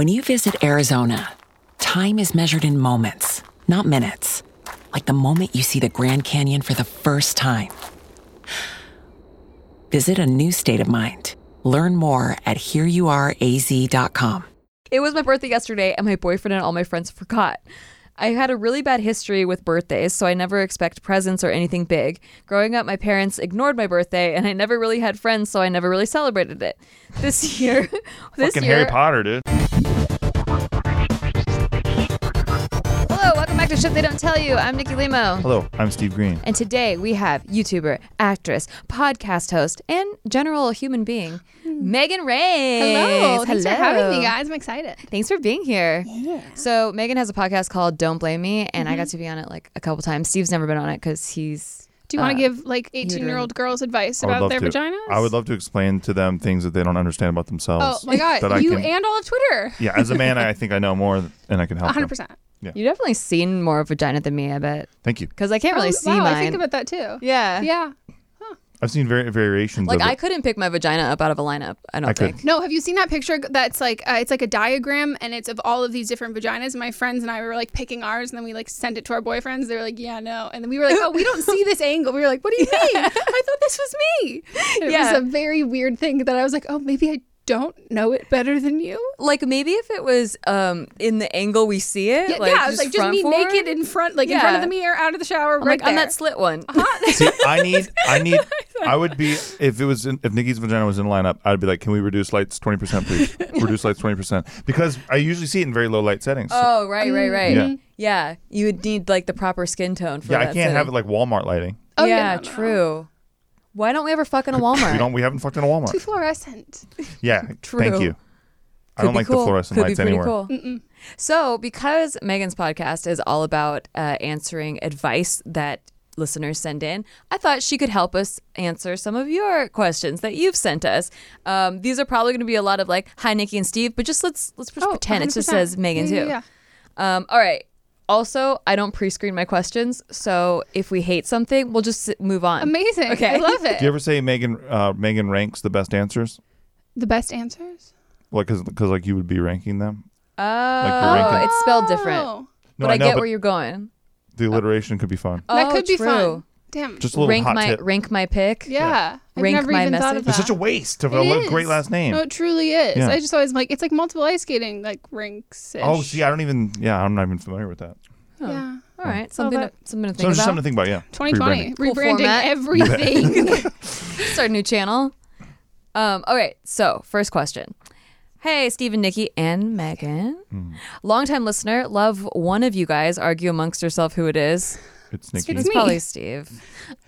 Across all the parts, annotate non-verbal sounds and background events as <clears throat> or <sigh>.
When you visit Arizona, time is measured in moments, not minutes. Like the moment you see the Grand Canyon for the first time. Visit a new state of mind. Learn more at hereyouareaz.com. It was my birthday yesterday, and my boyfriend and all my friends forgot. I had a really bad history with birthdays, so I never expect presents or anything big. Growing up, my parents ignored my birthday, and I never really had friends, so I never really celebrated it. This <laughs> year, this Fucking year, Harry Potter, dude. hello, welcome back to Shit They Don't Tell You. I'm Nikki Limo. Hello, I'm Steve Greene. And today we have YouTuber, actress, podcast host, and general human being, Megan Ray. Hello. Thanks for having me, guys. I'm excited. Thanks for being here. Yeah. So Megan has a podcast called Don't Blame Me, and I got Mm-hmm. to be on it like a couple times. Steve's never been on it because he's. Do you want uh, to give like 18 year old girls advice about their to. vaginas? I would love to explain to them things that they don't understand about themselves. Oh themselves. my that God. I You can- and all of Twitter. Yeah, as a man, I think I know more and I can help 100%. yeah. You definitely seen more of vagina than me, I bet, Thank you. because I can't really Oh, see wow, mine. I think about that too. yeah. Yeah. I've seen vari- variations Like of I it. couldn't pick my vagina up out of a lineup. I don't I could. think. No, have you seen that picture that's like uh, it's like a diagram and it's of all of these different vaginas? And my friends and I were like picking ours and then we like sent it to our boyfriends. They were like, "Yeah, no." And then we were like, "Oh, we don't see this angle." We were like, "What do you <laughs> mean? I thought this was me." And It Yeah. was a very weird thing that I was like, "Oh, maybe I don't know it better than you." Like maybe if it was um in the angle we see it. Yeah, like, yeah, it's like just me forward. naked in front, like in front of the mirror, out of the shower, I'm right like on that slit one. <laughs> See, I need, I <laughs> need, I would be if it was in, if Nikki's vagina was in lineup, I'd be like, can we reduce lights twenty percent, please? <laughs> reduce lights twenty percent because I usually see it in very low light settings. Oh, right, right, right. Yeah. Yeah. You would need like the proper skin tone for yeah, I can't have it like Walmart lighting. Oh, yeah, yeah, no, no. true. Why don't we ever fuck in a Walmart? We don't, we haven't fucked in a Walmart. Too fluorescent. <laughs> Yeah, <laughs> True. thank you. I Could don't be like cool. the fluorescent Could lights be pretty anywhere. Cool. So, because Megan's podcast is all about uh, answering advice that listeners send in, I thought she could help us answer some of your questions that you've sent us. Um, these are probably going to be a lot of like, "Hi, Nikki and Steve," but just let's let's just Oh, pretend it just 100%. says Megan Yeah, too. yeah, yeah. Um, all right. Also, I don't pre-screen my questions, so if we hate something, we'll just move on. Amazing. Okay. I love <laughs> it. Do you ever say Megan uh, Megan ranks the best answers? the best answers? Like, because, like you would be ranking them. Oh, you're ranking- it's spelled different. Oh, No, but I, know, get but where you're going. the alliteration could be fun. that Oh, could be true. fun. Damn. Just a little rank hot my tip. rank my pick. yeah. I've Rank never my even thought message. of It's such a waste of It a lo- is. great last name. No, it truly is. Yeah. I just always like it's like multiple ice skating, like rinks. oh, see, I don't even. Yeah, I'm not even familiar with that. yeah. All right, something that- to, something to So think just about. something to think about. Yeah, 2020 Rebranding. Cool rebranding format. everything. <laughs> <laughs> Start a new channel. Um, all right, so first question. Hey, Steve and Nikki and Megan. Hmm. Longtime listener, love one of you guys argue amongst yourself who it is. It's Nikki. It's me. probably Steve.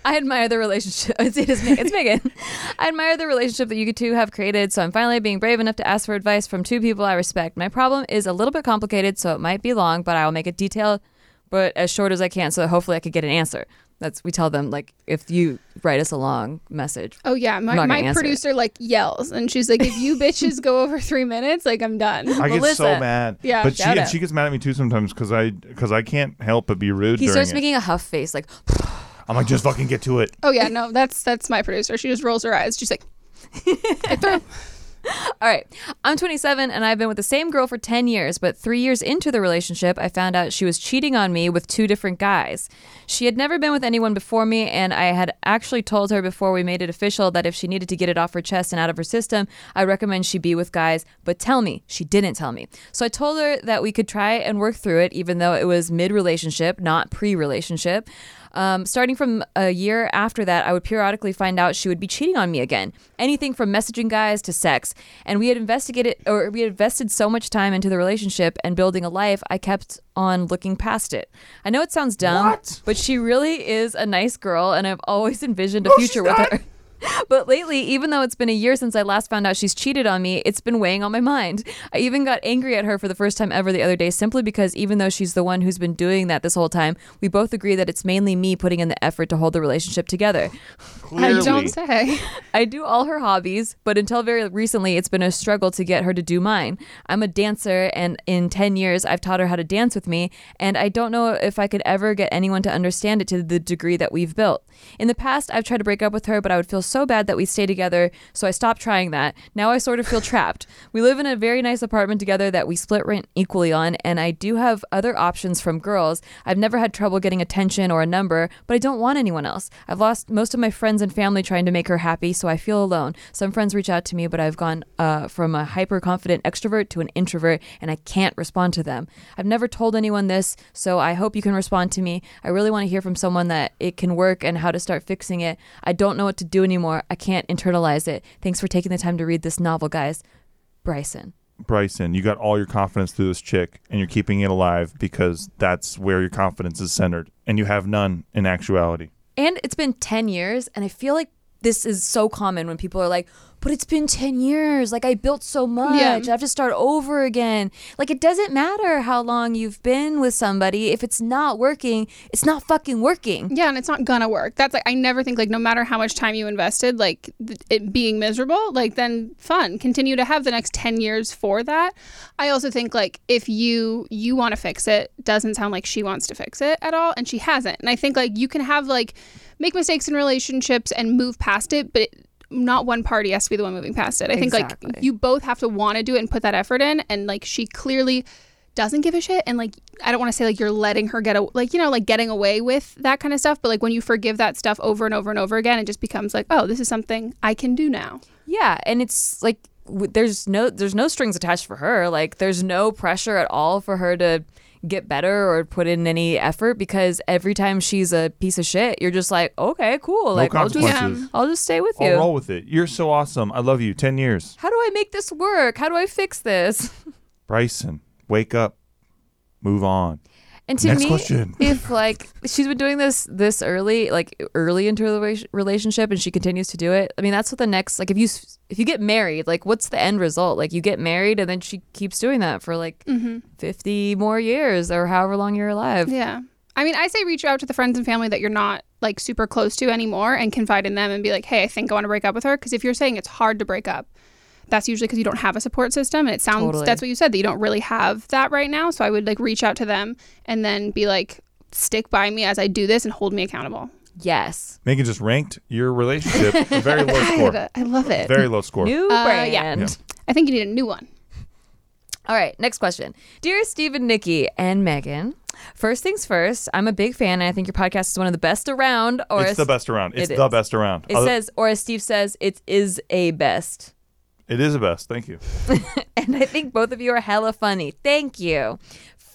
I admire the relationship. <laughs> It's, it is, Me- it's Megan. <laughs> I admire the relationship that you two have created, so I'm finally being brave enough to ask for advice from two people I respect. My problem is a little bit complicated, so it might be long, but I will make it detailed, but as short as I can, so that hopefully I could get an answer. That's we tell them like if you write us a long message. oh yeah, my, my answer it. producer like yells and she's like, if you <laughs> bitches go over three minutes, like I'm done. I get Melissa. so mad. Yeah. but she Shout she gets mad at me too sometimes because I because I can't help but be rude. He starts it. making a huff face, like <sighs> I'm like, just fucking get to it. Oh yeah, no, that's that's my producer. She just rolls her eyes. She's like, <laughs> get through. All right. I'm 27 and I've been with the same girl for 10 years, but three years into the relationship, I found out she was cheating on me with two different guys. She had never been with anyone before me, and I had actually told her before we made it official that if she needed to get it off her chest and out of her system, I recommend she be with guys, but tell me. She didn't tell me. So I told her that we could try and work through it, even though it was mid relationship, not pre relationship. Um, starting from a year after that, I would periodically find out she would be cheating on me again. Anything from messaging guys to sex. And we had investigated, or we had invested so much time into the relationship and building a life, I kept on looking past it. I know it sounds dumb, What? but she really is a nice girl, and I've always envisioned a future with her. <laughs> But lately, even though it's been a year since I last found out she's cheated on me, it's been weighing on my mind. I even got angry at her for the first time ever the other day simply because even though she's the one who's been doing that this whole time, we both agree that it's mainly me putting in the effort to hold the relationship together. Clearly. I don't say. <laughs> I do all her hobbies, but until very recently, it's been a struggle to get her to do mine. I'm a dancer, and in 10 years, I've taught her how to dance with me, and I don't know if I could ever get anyone to understand it to the degree that we've built. In the past, I've tried to break up with her, but I would feel so bad that we stay together, so I stopped trying that. Now I sort of feel trapped. We live in a very nice apartment together that we split rent equally on, and I do have other options from girls. I've never had trouble getting attention or a number, but I don't want anyone else. I've lost most of my friends and family trying to make her happy, so I feel alone. Some friends reach out to me, but I've gone uh, from a hyper confident extrovert to an introvert, and I can't respond to them. I've never told anyone this, so I hope you can respond to me. I really want to hear from someone that it can work and how to start fixing it. I don't know what to do anymore. I can't internalize it. Thanks for taking the time to read this novel, guys. Bryson. Bryson, you got all your confidence through this chick and you're keeping it alive because that's where your confidence is centered and you have none in actuality. And it's been 10 years, and I feel like this is so common when people are like, but it's been 10 years. Like, I built so much. Yeah. I have to start over again. Like, it doesn't matter how long you've been with somebody. If it's not working, it's not fucking working. Yeah, and it's not gonna work. That's like I never think like no matter how much time you invested, like th- it being miserable, like then fun. Continue to have the next ten years for that. I also think like if you you want to fix it, doesn't sound like she wants to fix it at all, and she hasn't. And I think like you can have like make mistakes in relationships and move past it, but. It, not one party has to be the one moving past it. I think Exactly. like you both have to want to do it and put that effort in. And like she clearly doesn't give a shit and like i don't want to say like you're letting her get a, like you know like getting away with that kind of stuff but like when you forgive that stuff over and over and over again it just becomes like oh this is something i can do now Yeah, and it's like w- there's no there's no strings attached for her. Like there's no pressure at all for her to get better or put in any effort because every time she's a piece of shit, you're just like, okay, cool. like I'll just consequences. I'll just stay with you. I'll you. roll with it. You're so awesome. I love you. 10 years. How do I make this work? How do I fix this? <laughs> Bryson, wake up. Move on. And to Next me, question. <laughs> if like she's been doing this this early, like early into the rela- relationship, and she continues to do it, I mean, that's what the next like if you s- if you get married, like what's the end result? Like you get married, and then she keeps doing that for like mm-hmm. fifty more years or however long you're alive. yeah i mean i say reach out to the friends and family that you're not like super close to anymore and confide in them and be like hey i think i want to break up with her because if you're saying it's hard to break up that's usually because you don't have a support system and it sounds Totally. that's what you said that you don't really have that right now so i would like reach out to them and then be like stick by me as i do this and hold me accountable Yes, Megan just ranked your relationship a very low <laughs> score. i love it Very low score. new Uh, brand. yeah. Yeah. i think you need a new one All right, next question. Dear Steve and Nikki and Megan, first things first, I'm a big fan and I think your podcast is one of the best around. Or It's as, the best around. It's It the is. best around. It Other- says, or as Steve says, it is a best. It is the best. Thank you. <laughs> and I think both of you are hella funny. Thank you.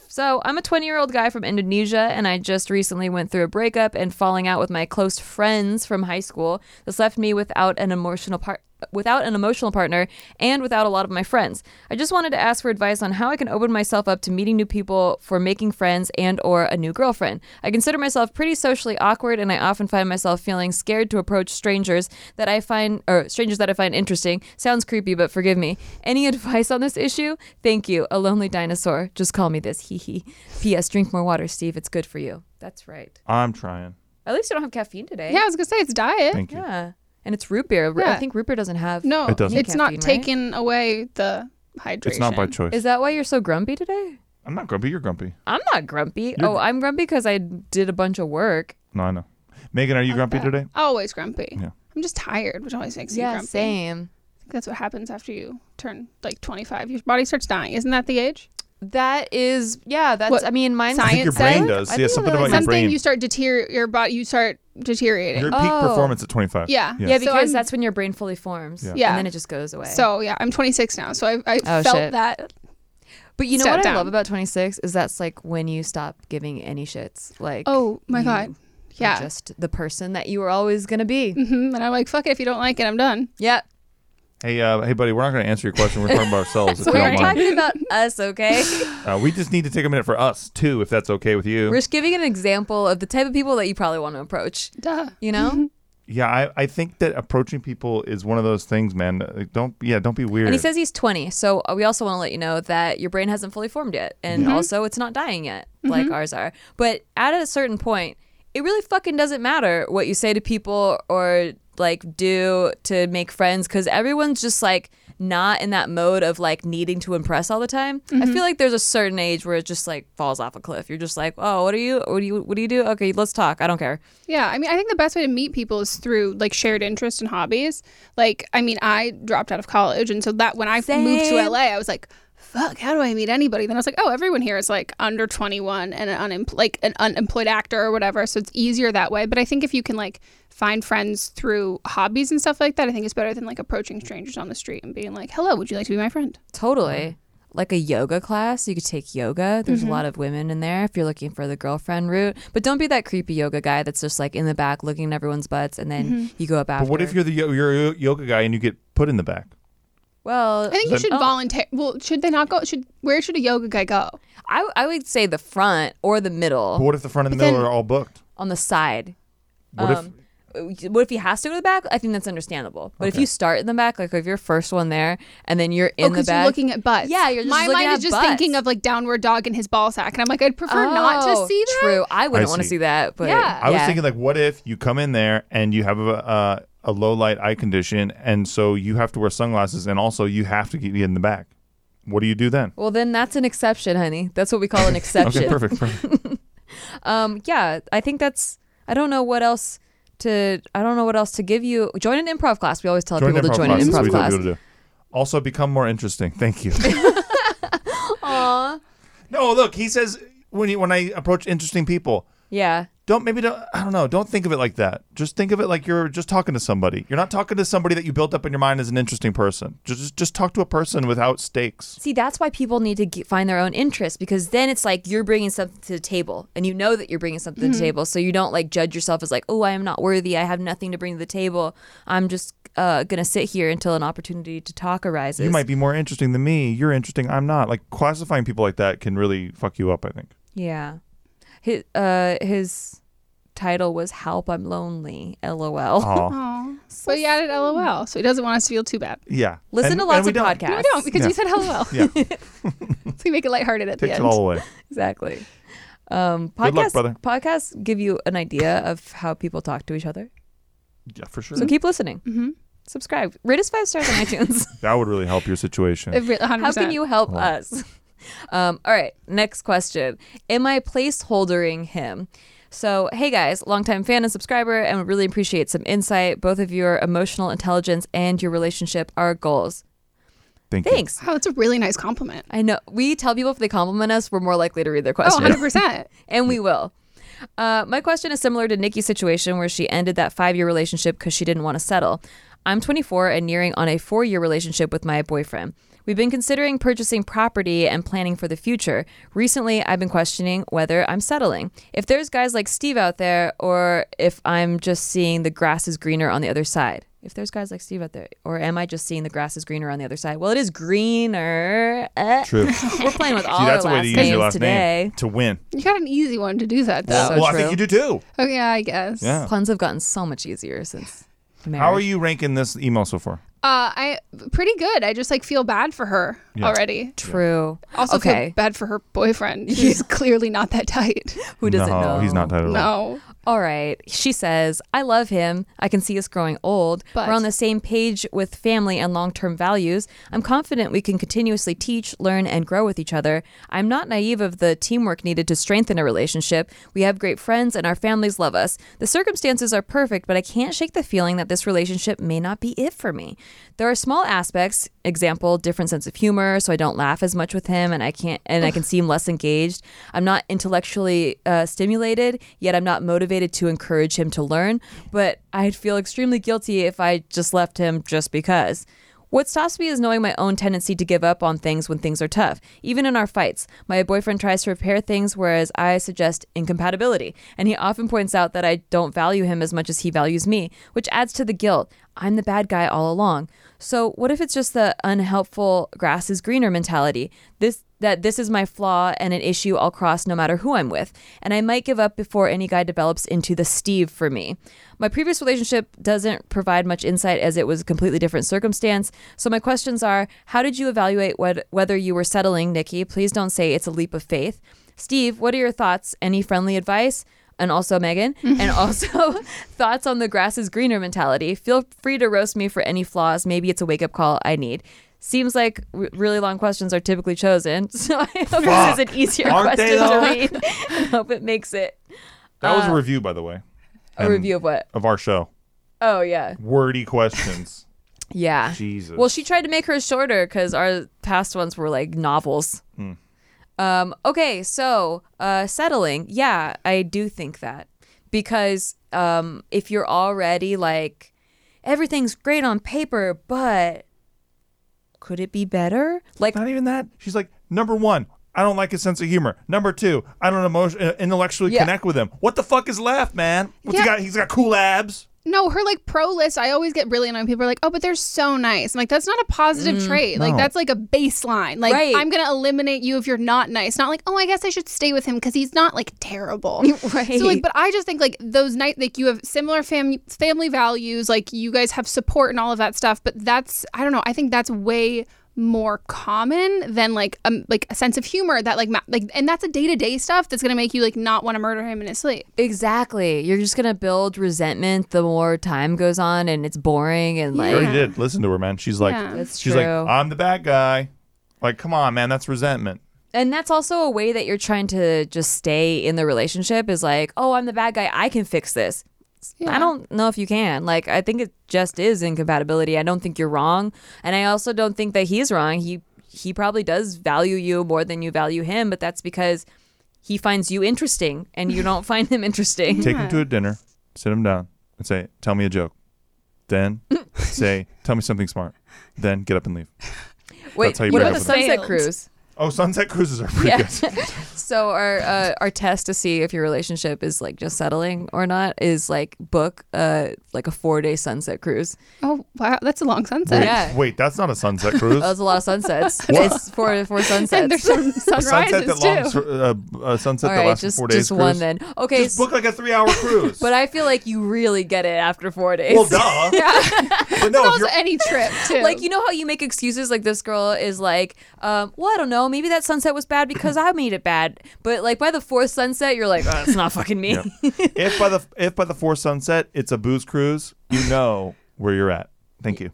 So, I'm a 20 year old guy from Indonesia, and I just recently went through a breakup and falling out with my close friends from high school. This left me without an emotional part. Without an emotional partner and without a lot of my friends. I just wanted to ask for advice on how I can open myself up to meeting new people for making friends and or a new girlfriend. I consider myself pretty socially awkward and I often find myself feeling scared to approach strangers that I find or strangers that I find interesting. Sounds creepy, but forgive me. Any <laughs> advice on this issue? Thank you. A lonely dinosaur. Just call me this. <laughs> Hee hee. P.S. Drink more water, Steve. It's good for you. That's right. I'm trying. At least you don't have caffeine today. yeah i was gonna say it's diet Thank you. Yeah. And it's root beer. I think root beer doesn't have. no It doesn't. it's not Caffeine, right? taking away the hydration It's not by choice. Is that why you're so grumpy today? I'm not grumpy. You're grumpy. I'm not grumpy. You're- oh, I'm grumpy because I did a bunch of work. No, I know. Megan, are you grumpy today? always grumpy Yeah. i'm just tired which always makes you Yeah, grumpy same. I think that's what happens after you turn like 25 your body starts dying isn't that the age That is, yeah. That's. What I mean, mine's. I think your Science brain said- does. I yeah, think something about was your something brain. you start deterior your body you start deteriorating Your peak Oh. performance at 25. Yeah. Yeah, So because I'm- that's when your brain fully forms. Yeah. Yeah. And then it just goes away. so yeah i'm 26 now so i, I Oh, felt shit. that but you know step what I down. love about 26 is that's like when you stop giving any shits. Like, oh my you god are yeah just the person that you were always gonna be. hmm and i'm like fuck it if you don't like it i'm done yeah. Hey, uh, hey, buddy, we're not going to answer your question. We're talking about ourselves. if So you we're don't mind. talking about us, okay? Uh, we just need to take a minute for us too, if that's okay with you. we're just giving an example of the type of people that you probably want to approach. duh You know. <laughs> Yeah, I, I think that approaching people is one of those things, man. Like, Don't yeah, don't be weird. And he says he's 20. So uh, we also want to let you know that your brain hasn't fully formed yet. And also, it's not dying yet, like ours are. But at a certain point, it really fucking doesn't matter what you say to people or like do to make friends because everyone's just like not in that mode of like needing to impress all the time. I Mm-hmm. feel like there's a certain age where it just like falls off a cliff. You're just like, oh, what are you? What do you? What do you do? Okay, let's talk. I don't care. Yeah, I mean, I think the best way to meet people is through like shared interest and hobbies. Like, I mean, I dropped out of college, and so that when I moved to LA, I was like, "Fuck, how do I meet anybody?" Then I was like, "Oh, everyone here is like under twenty one and an unem- like an unemployed actor or whatever." So it's easier that way. But I think if you can like find friends through hobbies and stuff like that, I think it's better than like approaching strangers on the street and being like, "Hello, would you like to be my friend?" Totally. Like a yoga class, you could take yoga. There's Mm-hmm. a lot of women in there if you're looking for the girlfriend route. But don't be that creepy yoga guy that's just like in the back looking at everyone's butts and then Mm-hmm. you go up after. But what if you're the yo- you're a yoga guy and you get put in the back? Well, I think you should Oh. volunteer. Well, should they not go? Should where should a yoga guy go? I, I would say the front or the But middle what if the front and the middle then- are all booked? on the side. What um, what if he has to go to the back? I think that's understandable. But if you start in the back, like if you're first one there and then you're in oh, the back, you're looking at butts. Yeah, you're just My mind at is just butts. thinking of like downward dog and his ball sack, and I'm like, I'd prefer not to Oh, see that. True, I wouldn't want to see. see that. But Yeah. I was yeah. thinking like, what if you come in there and you have a uh, a low light eye condition, and so you have to wear sunglasses, and also you have to get in the back. What do you do then? Well, then that's an exception, honey. That's what we call an <laughs> exception. Okay, perfect. perfect. <laughs> Um, yeah, I think that's. I don't know what else to. I don't know what else to give you. Join an improv class. We always tell Join people to join class. an That's what improv we tell class. people to do. Also, become more interesting. Thank you. <laughs> Aw. no, look, he says when you, when I approach interesting people, Yeah. don't maybe don't I don't know. Don't think of it like that. Just think of it like you're just talking to somebody. You're not talking to somebody that you built up in your mind as an interesting person. Just just, just talk to a person without stakes. See, that's why people need to g find their own interests because then it's like you're bringing something to the table and you know that you're bringing something to the table. So you don't like judge yourself as like, oh, I am not worthy. I have nothing to bring to the table. I'm just uh, going to sit here until an opportunity to talk arises. You might be more interesting than me. You're interesting. I'm not. Like classifying people like that can really fuck you up. I think. Yeah. His, uh, his title was Help, I'm Lonely. LOL. Aw. <laughs> Aw. But he added LOL, so he doesn't want us to feel too bad. yeah. Listen And- to and lots we of don't. podcasts. No, I don't because Yeah. you said LOL. Yeah. <laughs> so we make it lighthearted at the Takes end. it all away. <laughs> Exactly. Um, Good luck, brother. podcasts give you an idea of how people talk to each other. Yeah, for sure. So keep listening. Mhm. Subscribe. Rate us five stars on iTunes. that would really help your situation. It re- 100%. How can you help Wow. us? Um, all right, next question. Am I placeholdering him? So, hey guys, longtime fan and subscriber, and would really appreciate some insight. Both of your emotional intelligence and your relationship are goals. Thank you. Thanks. Wow, that's a really nice compliment. I know we tell people if they compliment us, we're more likely to read their questions. Oh, 100%. <laughs> and we will. Uh, my question is similar to Nikki's situation where she ended that five year relationship because she didn't want to settle. I'm 24 and nearing on a four year relationship with my boyfriend. We've been considering purchasing property and planning for the future. Recently, I've been questioning whether I'm settling. If there's guys like Steve out there, or if I'm just seeing the grass is greener on the other side. If there's guys like Steve out there, or am I just seeing the grass is greener on the other side? Well, it is greener. Uh, True. <laughs> we're playing with all See, that's our a way last to use names your last today. name to win. You got an easy one to do that, though. So well, I true. think you do too. oh, yeah, I guess. Yeah. Puns have gotten so much easier since marriage. How are you ranking this email so far? Uh, I pretty good. I just like feel bad for her Yeah. already. True. Also okay. feel bad for her boyfriend. <laughs> He's clearly not that tight. Who doesn't no, know? he's not tight at all. No. All right. She says, I love him. I can see us growing old. But- We're on the same page with family and long term values. I'm confident we can continuously teach, learn, and grow with each other. I'm not naive of the teamwork needed to strengthen a relationship. We have great friends and our families love us. The circumstances are perfect, but I can't shake the feeling that this relationship may not be it for me. There are small aspects, example, different sense of humor, so I don't laugh as much with him and I can't and I can seem less engaged. I'm not intellectually uh, stimulated, yet I'm not motivated to encourage him to learn, but I'd feel extremely guilty if I just left him just because. What stops me is knowing my own tendency to give up on things when things are tough. Even in our fights, my boyfriend tries to repair things, whereas I suggest incompatibility. And he often points out that I don't value him as much as he values me, which adds to the guilt. I'm the bad guy all along. So, what if it's just the unhelpful grass is greener mentality? This that this is my flaw and an issue I'll cross no matter who I'm with, and I might give up before any guy develops into the Steve for me. My previous relationship doesn't provide much insight as it was a completely different circumstance. So my questions are: How did you evaluate what, whether you were settling, Nikki? Please don't say it's a leap of faith. Steve, what are your thoughts? Any friendly advice? And also Megan, and also <laughs> thoughts on the grass is greener mentality. Feel free to roast me for any flaws. Maybe it's a wake up call I need. Seems like r- really long questions are typically chosen, <laughs> so I hope Fuck. this is an easier Aren't they, question to though? read. <laughs> I hope it makes it That was a Uh, review, by the way, a And- review of what? of our show. Oh yeah, Wordy questions. yeah. Jesus. Well, she tried to make hers shorter because our past ones were like novels. Um, okay, so uh, settling. Yeah, I do think that because um, if you're already like everything's great on paper, but could it be better? Like, Not even that. She's like, number one, I don't like his sense of humor. Number two, I don't emotion- uh, intellectually Yeah. connect with him. What the fuck is left, man? What's he Yeah. got? He's got cool abs. No, her like pro list, I always get really annoyed. People are like, oh, but they're so nice. I'm like, that's not a positive mm, trait. Like, that's like a baseline. Like, Right. I'm going to eliminate you if you're not nice. Not like, oh, I guess I should stay with him because he's not like terrible. <laughs> Right. So, like, but I just think like those night, like, you have similar fam- family values. Like, you guys have support and all of that stuff. But that's, I don't know, I think that's way more common than like um like a sense of humor that like ma- like and that's a day-to-day stuff that's gonna make you like not want to murder him in his sleep exactly. You're just gonna build resentment the more time goes on, and it's boring and I like already did. Listen to her, man. She's like, Yeah. that's she's true. like, I'm the bad guy. Like, come on, man. That's resentment. And that's also a way that you're trying to just stay in the relationship is like, oh, I'm the bad guy. I can fix this. I don't know if you can. Like, I think it just is incompatibility. I don't think you're wrong, and I also don't think that he's wrong. He he probably does value you more than you value him, but that's because he finds you interesting and you don't <laughs> find him interesting. Take him to a dinner, sit him down, and say, "Tell me a joke." Then <laughs> say, "Tell me something smart." Then get up and leave. Wait, That's how you what about up the sunset cruise? Oh, sunset cruises are pretty Yeah. good. <laughs> So our uh, our test to see if your relationship is like just settling or not is like book uh like a four day sunset cruise. oh wow that's a long sunset Wait, Yeah. wait, that's not a sunset <laughs> cruise. That was a lot of sunsets. <laughs> it's for for and sunsets. there's some a sunset sunrises that too long, uh, a sunset All that lasts just four days. just one then. Okay, Just book like a three-hour cruise. but I feel like you really get it after four days. well, duh. yeah. But no, if also any trip too like you know how you make excuses like this girl is like um well i don't know maybe that sunset was bad because i made it bad but like by the fourth sunset you're like oh it's not fucking me Yeah. if by the if by the fourth sunset it's a booze cruise, you know where you're at. Thank you.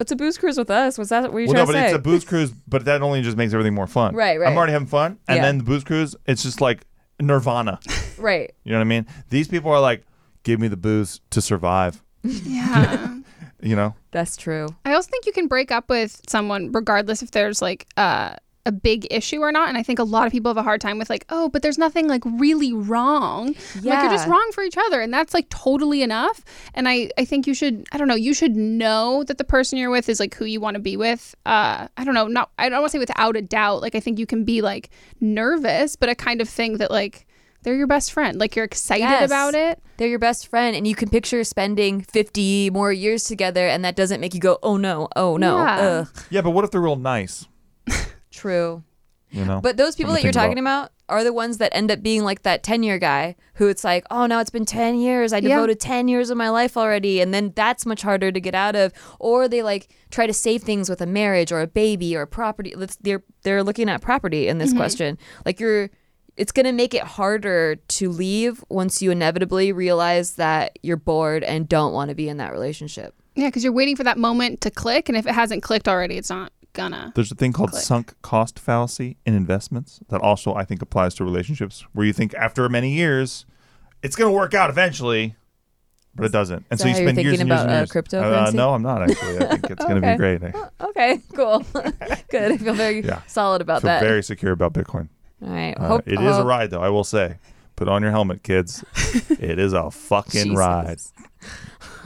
It's a booze cruise with us what's that what are you Well, trying but to say it's a booze cruise, but that only just makes everything more fun. Right, right. I'm already having fun, and Yeah. then the booze cruise, it's just like nirvana. <laughs> right You know what I mean? These people are like, give me the booze to survive. <laughs> yeah <laughs> You know? that's true I also think you can break up with someone regardless if there's like uh, a big issue or not. And I think a lot of people have a hard time with like, oh, but there's nothing like really wrong. Yeah. Like you're just wrong for each other. And that's like totally enough. And I, I think you should, I don't know, you should know that the person you're with is like who you want to be with. Uh, I don't know, not, I don't want to say without a doubt. Like I think you can be like nervous, but a kind of thing that like they're your best friend. Like you're excited Yes. about it. they're your best friend and you can picture spending 50 more years together and that doesn't make you go oh no oh no Yeah. ugh. Yeah, but what if they're real nice? True You know? But those people that you're talking about. are the ones that end up being like that 10 year guy who it's like, oh, now it's been 10 years. I Yeah. devoted 10 years of my life already. And then that's much harder to get out of. Or they like try to save things with a marriage or a baby or a property. They're, they're looking at property in this mm-hmm. question. Like you're, it's going to make it harder to leave once you inevitably realize that you're bored and don't want to be in that relationship. Yeah, because you're waiting for that moment to click, and if it hasn't clicked already, it's not gonna. There's a thing called Click. sunk cost fallacy in investments that also I think applies to relationships where you think after many years it's going to work out eventually, but it doesn't. And Is so you that how you're spend years thinking and years about, and uh, years. cryptocurrency? Uh, no, I'm not actually. I think it's going to be <laughs> great. I Okay, cool. <laughs> Good. I feel very Yeah. solid about feel that. very secure about Bitcoin. All right. Uh, Hope, it is a ride, though. I will say. Put on your helmet, kids. <laughs> it is a fucking ride.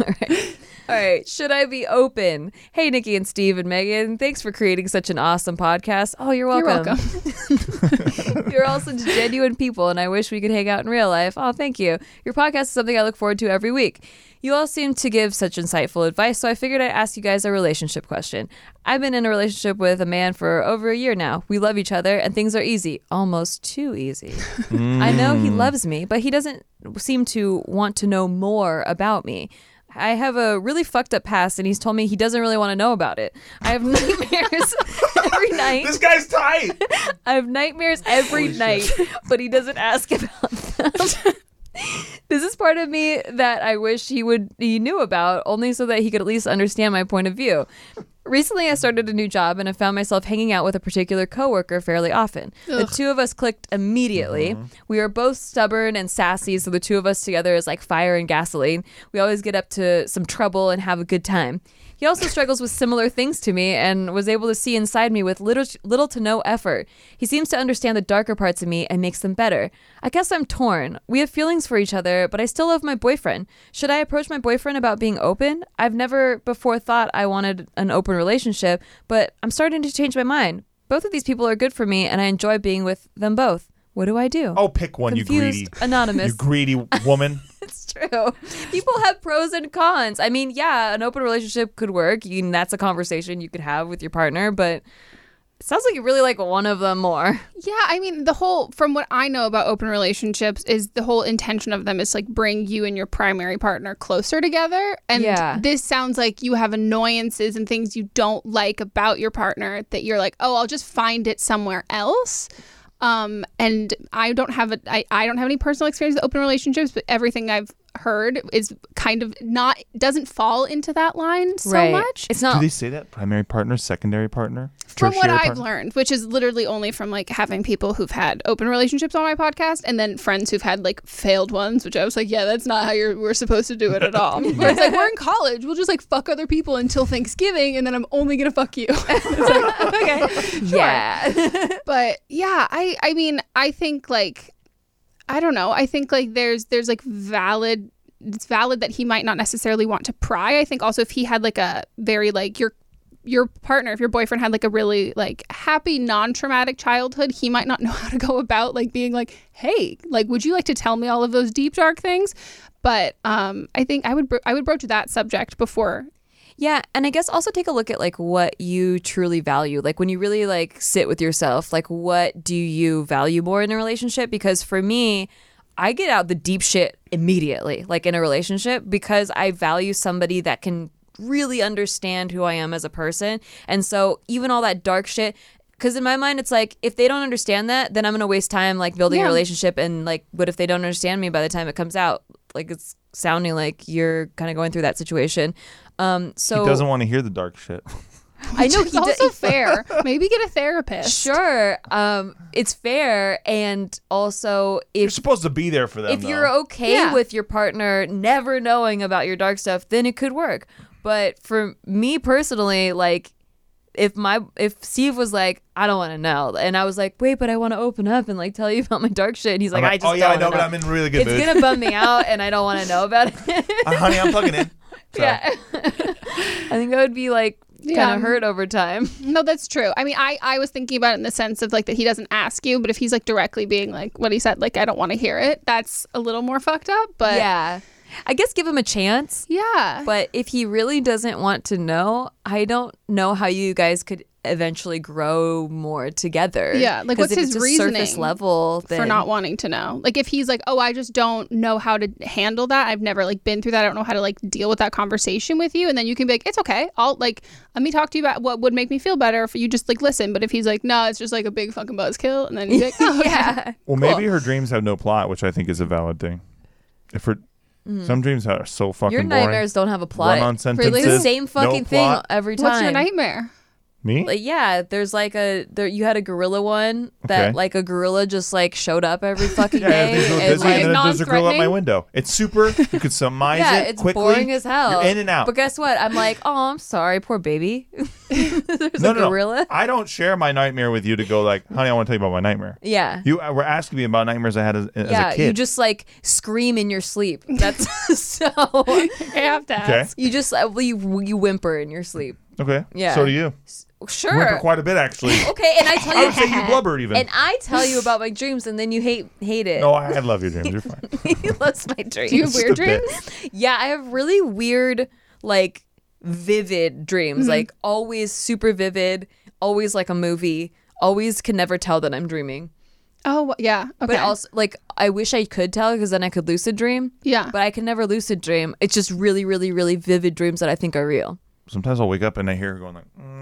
All right. All right. Should I be open? Hey, Nikki and Steve and Megan, thanks for creating such an awesome podcast. Oh, you're You're welcome. welcome. <laughs> <laughs> You're all such genuine people, and I wish we could hang out in real life. Oh, thank you. Your podcast is something I look forward to every week. You all seem to give such insightful advice, so I figured I'd ask you guys a relationship question. I've been in a relationship with a man for over a year now. We love each other, and things are easy, almost too easy. I know he mm. loves me, but he doesn't seem to want to know more about me. I have a really fucked up past, and he's told me he doesn't really want to know about it. I have <laughs> nightmares every night. This guy's tight. <laughs> I have nightmares every Holy night, but he doesn't ask about them. <laughs> this is part of me that I wish he would he knew about, only so that he could at least understand my point of view. Recently, I started a new job and I found myself hanging out with a particular coworker fairly often. The two of us clicked immediately. Mm-hmm. We are both stubborn and sassy, so the two of us together is like fire and gasoline. We always get up to some trouble and have a good time. He also struggles with similar things to me and was able to see inside me with little, little to no effort. He seems to understand the darker parts of me and makes them better. I guess I'm torn. We have feelings for each other, but I still love my boyfriend. Should I approach my boyfriend about being open? I've never before thought I wanted an open relationship, but I'm starting to change my mind. Both of these people are good for me, and I enjoy being with them both. What do I do? Oh, pick one, you Confused greedy, anonymous. you greedy woman. <laughs> It's true. People have pros and cons. I mean, yeah, an open relationship could work. And that's a conversation you could have with your partner, but it sounds like you really like one of them more. <laughs> Yeah, I mean, the whole from what I know about open relationships is the whole intention of them is like bring you and your primary partner closer together. And Yeah. this sounds like you have annoyances and things you don't like about your partner that you're like, oh, I'll just find it somewhere else. Um, and I don't have a I, I don't have any personal experience with open relationships, but everything I've heard is kind of not doesn't fall into that line so much. It's not. Do they say that? Primary partner, secondary partner, from what tertiary I've partner? learned, which is literally only from like having people who've had open relationships on my podcast, and then friends who've had like failed ones, which I was like, yeah, that's not how you're we're supposed to do it at all. Where <laughs> it's like we're in college, we'll just like fuck other people until Thanksgiving, and then I'm only gonna fuck you. <laughs> it's like <laughs> okay, Yeah. but yeah, I I mean I think like I don't know. I think like there's there's like valid it's valid that he might not necessarily want to pry. I think also if he had like a very like your your partner, if your boyfriend had like a really like happy, non-traumatic childhood, he might not <laughs> know how to go about like being like, "Hey, like would you like to tell me all of those deep dark things?" But um I think I would bro- I would broach that subject before Yeah, and I guess also take a look at like what you truly value. Like when you really like sit with yourself, like what do you value more in a relationship? Because for me, I get out the deep shit immediately, like in a relationship, because I value somebody that can really understand who I am as a person. And so even all that dark shit because in my mind it's like if they don't understand that then i'm gonna waste time like building a relationship and like what if they don't understand me by the time it comes out like it's sounding like you're kind of going through that situation um so He doesn't want to hear the dark shit. <laughs> i know it's he also does fair. <laughs> Maybe get a therapist. sure um it's fair and also if You're supposed to be there for them. if though. you're okay Yeah. with your partner never knowing about your dark stuff, then it could work. But for me personally, like if my if Steve was like, I don't want to know, and I was like, wait, but I want to open up and like tell you about my dark shit, and he's like, I'm I just oh yeah, I don't know, wanna but I'm in really good It's mood. gonna bum me <laughs> out, and I don't want to know about it. Uh, honey, I'm plugging in. So, yeah, <laughs> I think that would be like kind Yeah. of hurt over time. <laughs> No, that's true. I mean, I, I was thinking about it in the sense of like that he doesn't ask you, but if he's like directly being like what he said, like I don't want to hear it, that's a little more fucked up. But yeah, I guess give him a chance. yeah, But if he really doesn't want to know, I don't know how you guys could eventually grow more together. Yeah, like what's his it's just surface reasoning level for not wanting to know. Like if he's like, oh, I just don't know how to handle that. I've never like been through that. I don't know how to like deal with that conversation with you. And then you can be like, it's okay. I'll like let me talk to you about what would make me feel better if you just like listen. But if he's like, no, it's just like a big fucking buzzkill, and then he's like, <laughs> oh, okay. yeah. Well, maybe her dreams have no plot, which I think is a valid thing. If her mm. some dreams are so fucking Your boring. nightmares don't have a plot. Run-on It's the sentences, same no fucking thing plot. every time. What's your nightmare? Me? Like, yeah, there's like a there. You had a gorilla one that Okay. like a gorilla just like showed up every <laughs> fucking yeah, day. there's, a- and, there's, a- like, there's a girl out my non-threatening? window. It's super. You could surmise yeah, it it's quickly. boring as hell. You're in and out. But guess what? I'm like, oh, I'm sorry, poor baby. <laughs> there's no, a no, no. gorilla. I don't share my nightmare with you to go like, honey, I want to tell you about my nightmare. Yeah. You uh, were asking me about nightmares I had as, as yeah, a kid. you just like scream in your sleep. That's <laughs> so. I have to okay. ask. You just uh, you you whimper in your sleep. Okay. Yeah. So do you. Sure. Whimper quite a bit, actually. <laughs> okay, and I tell I you, would say you blubbered even. and I tell you about my dreams, and then you hate hate it. no, I love your dreams. You're fine. <laughs> he loves my <laughs> dreams. Do you have weird a bit. dreams? Yeah, I have really weird, like vivid dreams. Like always super vivid, always like a movie. Always can never tell that I'm dreaming. Oh yeah. Okay. But also, like, I wish I could tell because then I could lucid dream. yeah. But I can never lucid dream. It's just really, really, really vivid dreams that I think are real. Sometimes I'll wake up and I hear her going like, mm,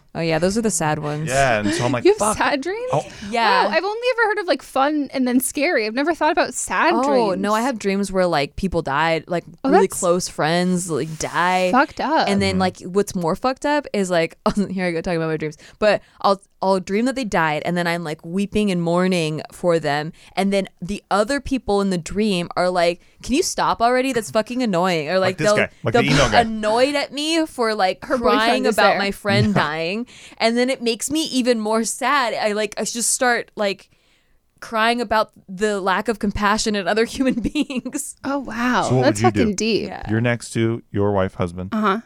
Oh yeah, those are the sad ones. Yeah, and so I'm like, <laughs> You have fuck. sad dreams? Oh. Yeah. Wow, I've only ever heard of like fun and then scary. I've never thought about sad Oh dreams. Oh no, I have dreams where like people died, like Oh, really that's close friends like die. fucked up. And then mm-hmm. like what's more fucked up is like <laughs> here I go talking about my dreams. But I'll I'll dream that they died and then I'm like weeping and mourning for them. And then the other people in the dream are like, Can you stop already? That's fucking annoying. Or like, this they'll, guy, like they'll the emo be guy. annoyed at me for like Her crying about there. my friend dying. And then it makes me even more sad. I like I just start like crying about the lack of compassion in other <laughs> human beings. oh wow, So that's fucking do? deep. Yeah. You're next to your wife, husband. Uh huh.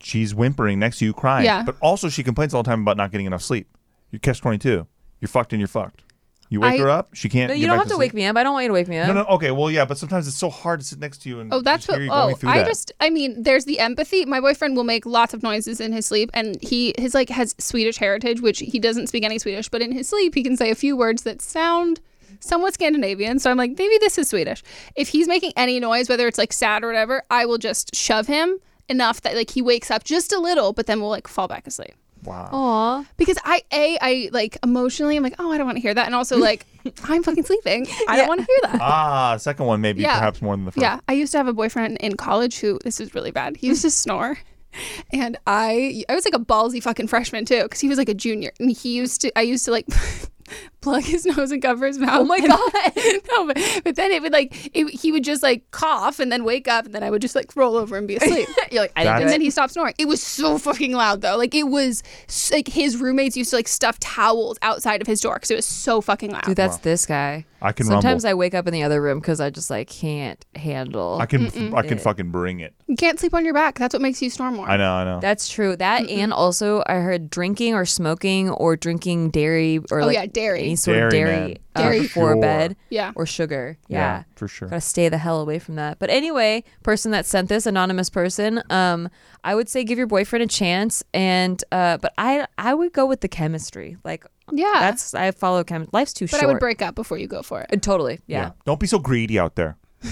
She's whimpering next to you, crying. Yeah. But also, she complains all the time about not getting enough sleep. you're catch 22. You're fucked and you're fucked. You wake I- her up. She can't. No, get you don't back have to sleep. wake me up. I don't want you to wake me up. No, no. Okay. Well, yeah, but sometimes it's so hard to sit next to you and Oh, that's just what. hear you going Oh, through I that. just. I mean, there's the empathy. My boyfriend will make lots of noises in his sleep, and he his like has Swedish heritage, which he doesn't speak any Swedish, but in his sleep he can say a few words that sound somewhat Scandinavian. So I'm like, maybe this is Swedish. If he's making any noise, whether it's like sad or whatever, I will just shove him enough that like he wakes up just a little, but then we'll like fall back asleep. Wow. Aw. Because I a I like emotionally I'm like, oh, I don't want to hear that, and also <laughs> like I'm fucking sleeping. I don't want to hear that. <laughs> Ah, second one maybe Yeah. perhaps more than the first. Yeah, I used to have a boyfriend in college who this is really bad. He used to snore. <laughs> And I I was like a ballsy fucking freshman too cuz he was like a junior and he used to I used to like plug his <laughs> nose and cover his mouth. Oh my <laughs> God. <laughs> no, but, but then it would like it, he would just like cough and then wake up and then I would just like roll over and be asleep. You're like, I didn't and it. then he stopped snoring. It was so fucking loud though. Like it was like his roommates used to like stuff towels outside of his door because it was so fucking loud. Dude, that's this guy. I can Sometimes rumble. I wake up in the other room because I just like can't handle. I can I can fucking bring it. you can't sleep on your back. That's what makes you snore more. I know, I know. That's true. That and also I heard drinking or smoking or drinking dairy or Oh, like yeah, dairy. Any sort of Dairy, dairy, man. uh, Dairy. before Sure. bed. Yeah. Or sugar. yeah, Yeah. for sure. Gotta stay the hell away from that. But anyway, person that sent this, anonymous person, um, I would say give your boyfriend a chance and uh but I I would go with the chemistry. Like Yeah. that's I follow chem life's too short. But short. I would break up before you go for it. Uh, totally. Yeah. Don't be so greedy out there. <laughs>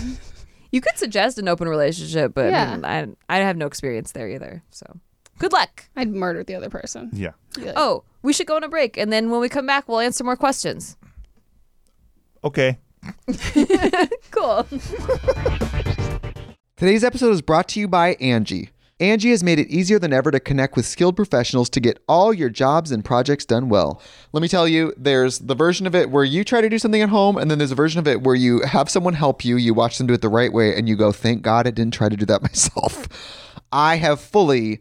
You could suggest an open relationship, but Yeah. I, mean, I I have no experience there either. So good luck. I'd murder the other person. Yeah. Be like, Oh, we should go on a break, and then when we come back, we'll answer more questions. Okay. <laughs> Cool. <laughs> Today's episode is brought to you by Angi. Angi has made it easier than ever to connect with skilled professionals to get all your jobs and projects done well. Let me tell you, there's the version of it where you try to do something at home, and then there's a version of it where you have someone help you, you watch them do it the right way, and you go, thank God I didn't try to do that <laughs> myself. I have fully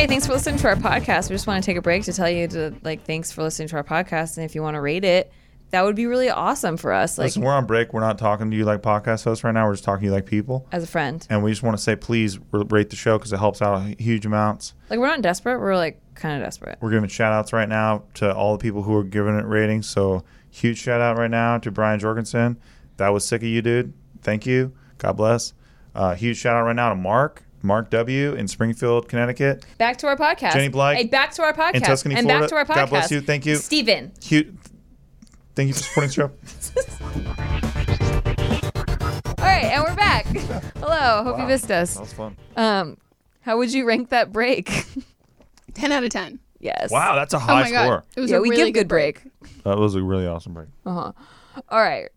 Hey, thanks for listening to our podcast. We just want to take a break to tell you to like thanks for listening to our podcast, and if you want to rate it, that would be really awesome for us, like Listen, we're on break. We're not talking to you like podcast hosts right now. We're just talking to you like people. as a friend. And we just want to say, please rate the show because it helps out huge amounts. Like we're not desperate. We're like kind of desperate. We're giving shout outs right now to all the people who are giving it ratings. So, huge shout out right now to Brian Jorgensen. That was sick of you, dude. Thank you. God bless. Uh, huge shout out right now to Mark, Mark W. in Springfield, Connecticut. Back to our podcast. Jenny Blythe Hey, back to our podcast. in Tuscany, and Florida. back to our podcast. God bless you. Thank you. Steven. Huge. Thank you for supporting the show. <laughs> All right, and we're back. <laughs> Hello. Hope you missed us. That was fun. Um, how would you rank that break? <laughs> 10 out of 10. yes. Wow, that's a Oh high my god. score. It was Yeah, a we really give good break. That was a really awesome break. Uh huh. All right.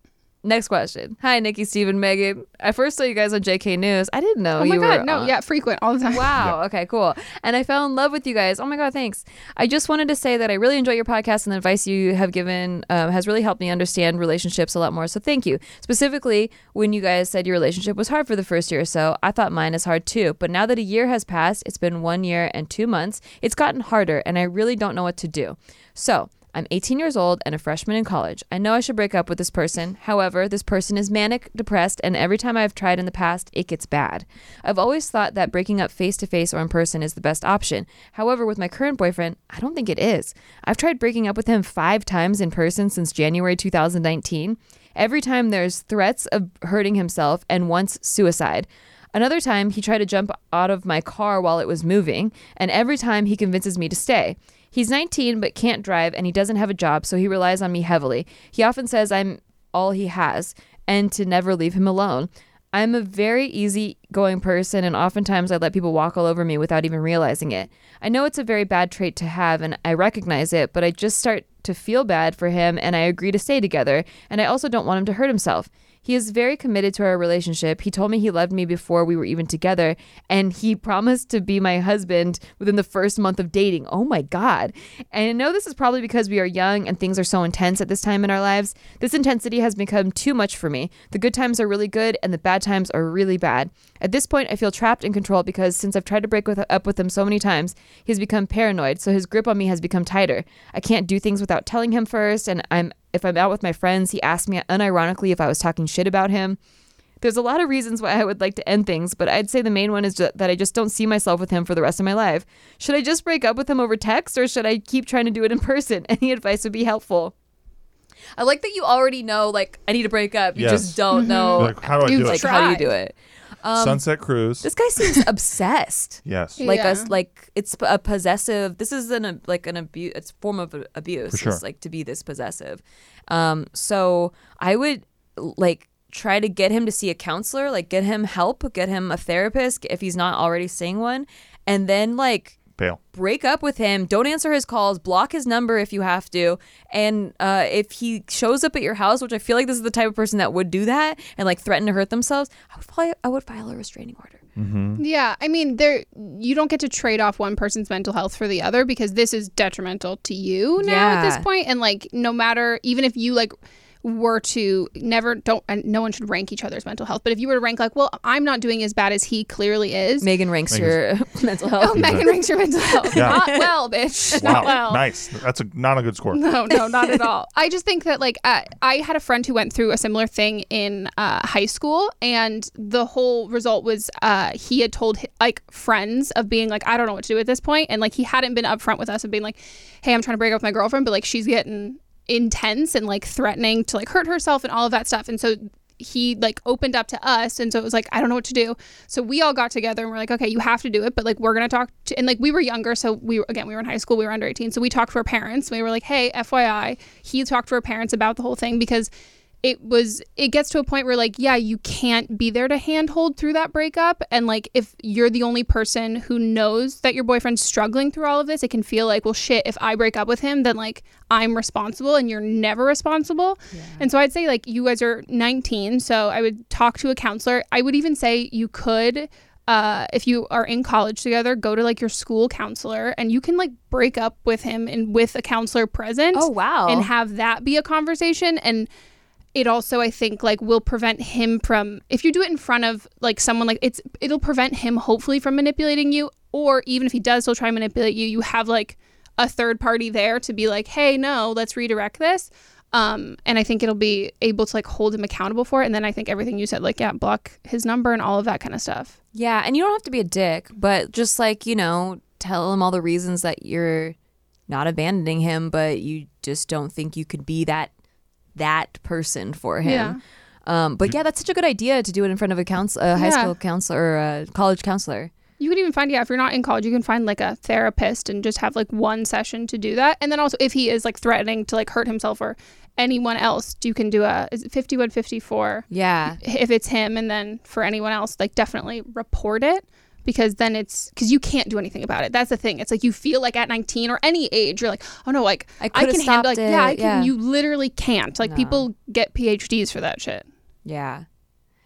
Next question. Hi, Nikki, Steven, Megan. I first saw you guys on JK News. I didn't know Oh my you god, were no, on- yeah, frequent all the time. Wow. Okay, cool. And I fell in love with you guys. Oh my God, thanks. I just wanted to say that I really enjoy your podcast and the advice you have given um, has really helped me understand relationships a lot more. So thank you. Specifically, when you guys said your relationship was hard for the first year or so, I thought mine is hard too. But now that a year has passed, it's been one year and two months, it's gotten harder and I really don't know what to do. So, I'm 18 years old and a freshman in college. I know I should break up with this person. However, this person is manic depressed, and every time I've tried in the past, it gets bad. I've always thought that breaking up face to face or in person is the best option. However, with my current boyfriend, I don't think it is. I've tried breaking up with him five times in person since January 2019. Every time there's threats of hurting himself and once suicide. Another time, he tried to jump out of my car while it was moving, and every time he convinces me to stay. He's 19 but can't drive and he doesn't have a job, so he relies on me heavily. He often says I'm all he has and to never leave him alone. I'm a very easygoing person, and oftentimes I let people walk all over me without even realizing it. I know it's a very bad trait to have, and I recognize it, but I just start to feel bad for him, and I agree to stay together, and I also don't want him to hurt himself. He is very committed to our relationship. He told me he loved me before we were even together, and he promised to be my husband within the first month of dating. Oh my God. And I know this is probably because we are young and things are so intense at this time in our lives. This intensity has become too much for me. The good times are really good, and the bad times are really bad. At this point, I feel trapped in control because since I've tried to break with, up with him so many times, he's become paranoid, so his grip on me has become tighter. I can't do things without telling him first, and I'm if I'm out with my friends, he asks me unironically if I was talking shit about him. There's a lot of reasons why I would like to end things, but I'd say the main one is that I just don't see myself with him for the rest of my life. Should I just break up with him over text or should I keep trying to do it in <laughs> person? Any advice would be helpful. I like that you already know, like, I need to break up. You Yes. just don't mm-hmm. know, Like, how do I do like, it? try. how do you do it. Sunset Cruise. This guy seems <laughs> obsessed. yes. Like Yeah. us, like it's a possessive. This is an like an abuse. It's a form of abuse. For sure. It's like to be this possessive. Um, so I would like try to get him to see a counselor, like get him help, get him a therapist if he's not already seeing one, and then like Bail. break up with him. Don't answer his calls. Block his number if you have to. And uh, if he shows up at your house, which I feel like this is the type of person that would do that and like threaten to hurt themselves, I would probably I would file a restraining order. Yeah, I mean, there you don't get to trade off one person's mental health for the other because this is detrimental to you now at this point. And like, no matter even if you like were to never don't and no one should rank each other's mental health, but if you were to rank like, well, I'm not doing as bad as he clearly is. Megan ranks your <laughs> mental health. Oh, Megan ranks your mental health. Yeah. Not well, bitch. Wow. Not well. Nice. That's a not a good score. No, no, not at all. I just think that like uh, I had a friend who went through a similar thing in uh, high school, and the whole result was uh, he had told hi- like friends of being like, I don't know what to do at this point, and like he hadn't been upfront with us of being like, Hey, I'm trying to break up with my girlfriend, but like she's getting intense and like threatening to like hurt herself and all of that stuff, and so he like opened up to us. And so it was like i don't know what to do. So we all got together and we're like okay you have to do it but like we're gonna talk to and like we were younger. So we again we were in high school. We were under 18 so we talked to our parents. We were like hey fyi he talked to our parents about the whole thing because it was it gets to a point where like yeah you can't be there to handhold through that breakup and like if you're the only person who knows that your boyfriend's struggling through all of this it can feel like well shit if i break up with him then like i'm responsible and you're never responsible and so i'd say like you guys are 19 so i would talk to a counselor i would even say you could uh, if you are in college together, go to like your school counselor and you can like break up with him and with a counselor present. Oh, wow. And have that be a conversation. And it also i think like will prevent him from if you do it in front of like someone like it's it'll prevent him hopefully from manipulating you or even if he does still try and manipulate you you have like a third party there to be like hey no let's redirect this Um, and I think it'll be able to like hold him accountable for it. And then I think everything you said, like, yeah, block his number and all of that kind of stuff. Yeah, and you don't have to be a dick, but just like, you know, tell him all the reasons that you're not abandoning him, but you just don't think you could be that that person for him. Yeah. Um, but yeah, that's such a good idea to do it in front of a counsel, a high Yeah. school counselor or a college counselor. You can even find, yeah, if you're not in college, you can find like a therapist and just have like one session to do that. And then also, if he is like threatening to like hurt himself or anyone else, you can do a is it 5154 Yeah. if it's him. And then for anyone else, like definitely report it because then it's because you can't do anything about it. That's the thing. It's like you feel like at 19 or any age, you're like, oh no, like I I, can handle like, stopped yeah, it, I can. yeah. You literally can't. Like No. people get PhDs for that shit. Yeah.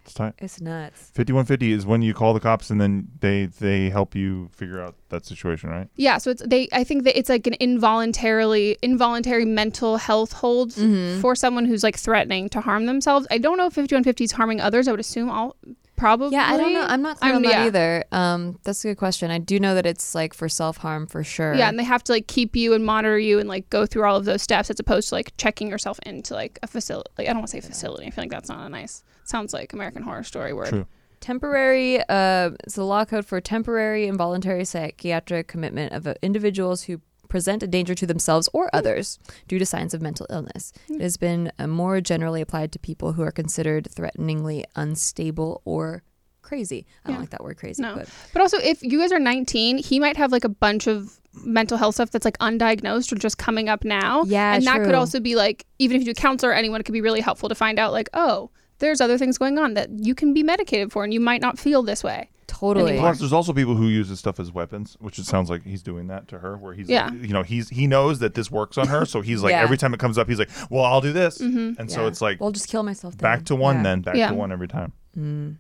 It's tight. It's nuts. 5150 is when you call the cops and then they they help you figure out that situation, right? Yeah, so it's they. I think that it's like an involuntarily involuntary mental health hold Mm-hmm. for someone who's like threatening to harm themselves. I don't know if 5150 is harming others. I would assume all probably. Yeah, I don't know. I'm not clear I'm- on that yeah. either. Um, that's a good question. I do know that it's like for self harm for sure. Yeah, and they have to like keep you and monitor you and like go through all of those steps as opposed to like checking yourself into like a facility. Like I don't want to say facility. I feel like that's not a nice. Sounds like American Horror Story word. True. Temporary, uh, it's a law code for temporary involuntary psychiatric commitment of uh, individuals who present a danger to themselves or others due to signs of mental illness. It has been uh, more generally applied to people who are considered threateningly unstable or crazy. I don't like that word crazy, No. but But also, if you guys are 19, he might have like a bunch of mental health stuff that's like undiagnosed or just coming up now. Yeah, And that could also be like, even if you do a counselor or anyone, it could be really helpful to find out, like, oh, there's other things going on that you can be medicated for and you might not feel this way. Totally. Plus, there's also people who use this stuff as weapons, which it sounds like he's doing that to her. Where he's, Yeah. you know, he's he knows that this works on her, so he's like Yeah. every time it comes up, he's like, well, I'll do this, mm-hmm. and so it's like Well, just kill myself. Then. back to one, Yeah. then back Yeah. to one every time. Mm.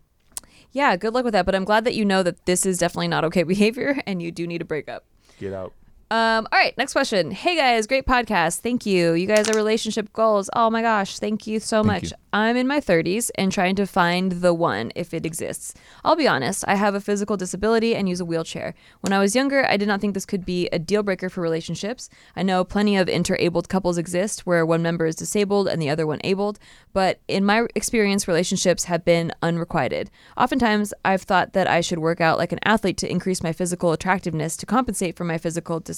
Yeah, good luck with that. But I'm glad that you know that this is definitely not okay <laughs> behavior, and you do need a breakup. Get out. Um, all right, next question. Hey guys, great podcast. Thank you. You guys are relationship goals. Oh my gosh, thank you so much. you. I'm in my 30s and trying to find the one if it exists. I'll be honest, I have a physical disability and use a wheelchair. When I was younger, I did not think this could be a deal breaker for relationships. I know plenty of interabled couples exist where one member is disabled and the other one abled, but in my experience, relationships have been unrequited. Oftentimes, I've thought that I should work out like an athlete to increase my physical attractiveness to compensate for my physical disability.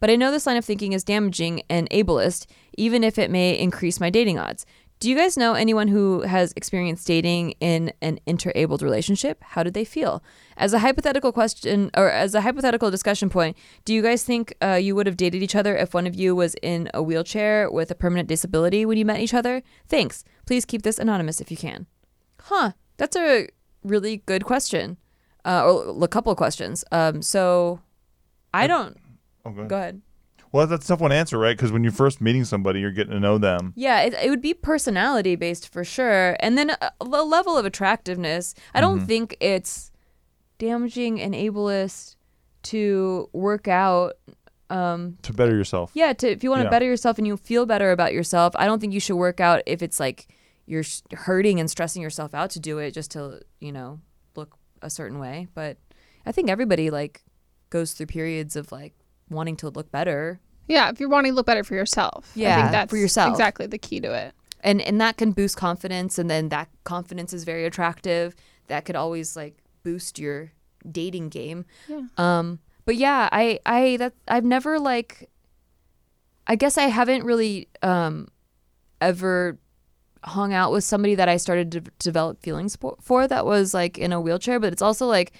But I know this line of thinking is damaging and ableist, even if it may increase my dating odds. Do you guys know anyone who has experienced dating in an interabled relationship? How did they feel? As a hypothetical question, or as a hypothetical discussion point, do you guys think uh, you would have dated each other if one of you was in a wheelchair with a permanent disability when you met each other? Thanks. Please keep this anonymous if you can. Huh. That's a really good question. Uh, or a couple of questions. Um, so I don't. Oh, go ahead. Go ahead. Well, that's a tough one to answer, right? Because when you're first meeting somebody, you're getting to know them. Yeah, it, it would be personality based for sure. And then uh, the level of attractiveness. I don't think it's damaging and ableist to work out. Um, To better yourself. yeah, to if you want to Yeah. better yourself and you feel better about yourself, I don't think you should work out if it's like you're hurting and stressing yourself out to do it just to, you know, look a certain way. But I think everybody like goes through periods of like wanting to look better Yeah, if you're wanting to look better for yourself. I Yeah, think that's for yourself. exactly the key to it. and and that can boost confidence and then that confidence is very attractive that could always like boost your dating game Yeah. um but yeah i i that i've never like i guess i haven't really um ever hung out with somebody that i started to develop feelings for that was like in a wheelchair but it's also like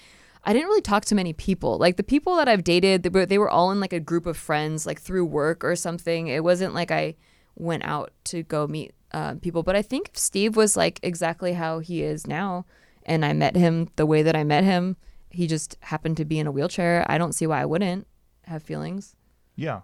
I didn't really talk to many people. Like the people that I've dated, they were, they were all in like a group of friends, like through work or something. It wasn't like I went out to go meet uh, people. But I think if Steve was like exactly how he is now, and I met him the way that I met him, he just happened to be in a wheelchair. I don't see why I wouldn't have feelings. Yeah,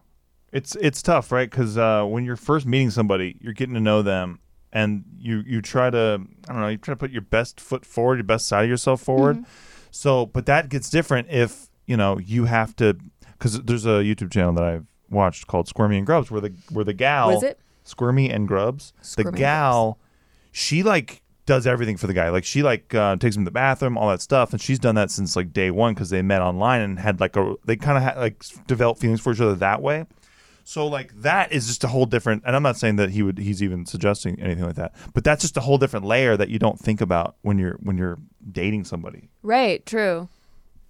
it's it's tough, right? Because uh, when you're first meeting somebody, you're getting to know them, and you you try to I don't know, you try to put your best foot forward, your best side of yourself forward. So, but that gets different if you know you have to because there's a YouTube channel that I've watched called Squirmy and Grubs, where the where the gal What is it? Squirmy and Grubs, Squirmy the gal, she like does everything for the guy. Like she like uh, takes him to the bathroom, all that stuff, and she's done that since like day one because they met online and had like a they kind of had like developed feelings for each other that way. So like that is just a whole different and I'm not saying that he would he's even suggesting anything like that. But that's just a whole different layer that you don't think about when you're when you're dating somebody. Right, true.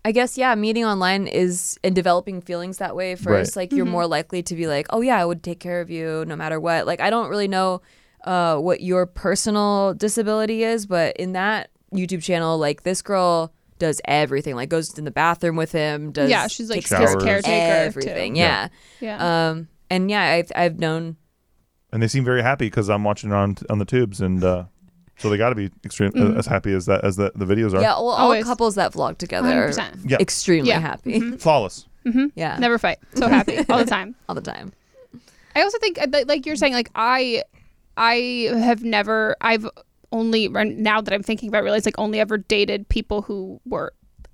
I guess yeah, meeting online is and developing feelings that way first. Right. Like you're more likely to be like, oh yeah, I would take care of you no matter what. Like I don't really know uh, what your personal disability is, but in that YouTube channel, like this girl does everything. Like goes in the bathroom with him. Does Yeah, she's like takes care caretaker. everything. Too. Yeah. Yeah. Um. And yeah, I've I've known. And they seem very happy because I'm watching it on on the tubes and uh so they got to be extreme Mm-hmm. as happy as that as the, the videos are. Yeah, well, all Always. couples that vlog together 100%. Yeah. extremely Yeah. happy. <laughs> Flawless. Mm-hmm. Yeah, Never fight. So happy <laughs> all the time. all the time. I also think uh, like you're saying like I I have never I've only now that I'm thinking about it, realize like only ever dated people who were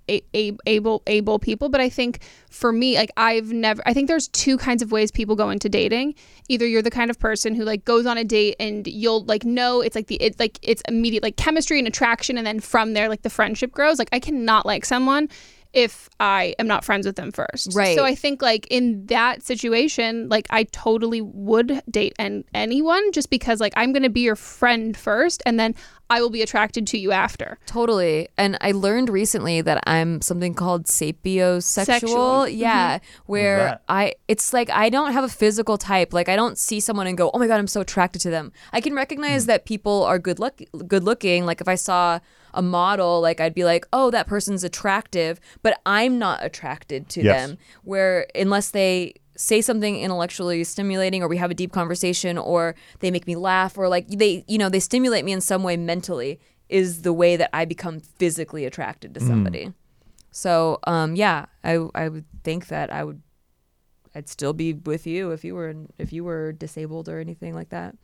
a, a, able able people. But I think for me like I've never I think there's two kinds of ways people go into dating. Either you're the kind of person who like goes on a date and you'll like know it's like the it's like it's immediate like chemistry and attraction. And then from there like the friendship grows. Like I cannot like someone if I am not friends with them first. Right. So I think like in that situation, like I totally would date and anyone just because like I'm gonna be your friend first and then I will be attracted to you after. Totally. And I learned recently that I'm something called sapiosexual. Sexual. Yeah. Mm-hmm. Where? I it's like I don't have a physical type. Like I don't see someone and go, "Oh my god, I'm so attracted to them." I can recognize hmm. that people are good look good looking. Like if I saw a model, like I'd be like, "Oh, that person's attractive," but I'm not attracted to Yes. them. Where unless they say something intellectually stimulating or we have a deep conversation or they make me laugh or like they you know they stimulate me in some way mentally is the way that I become physically attracted to somebody. So um yeah, I I would think that I would I'd still be with you if you were if you were disabled or anything like that.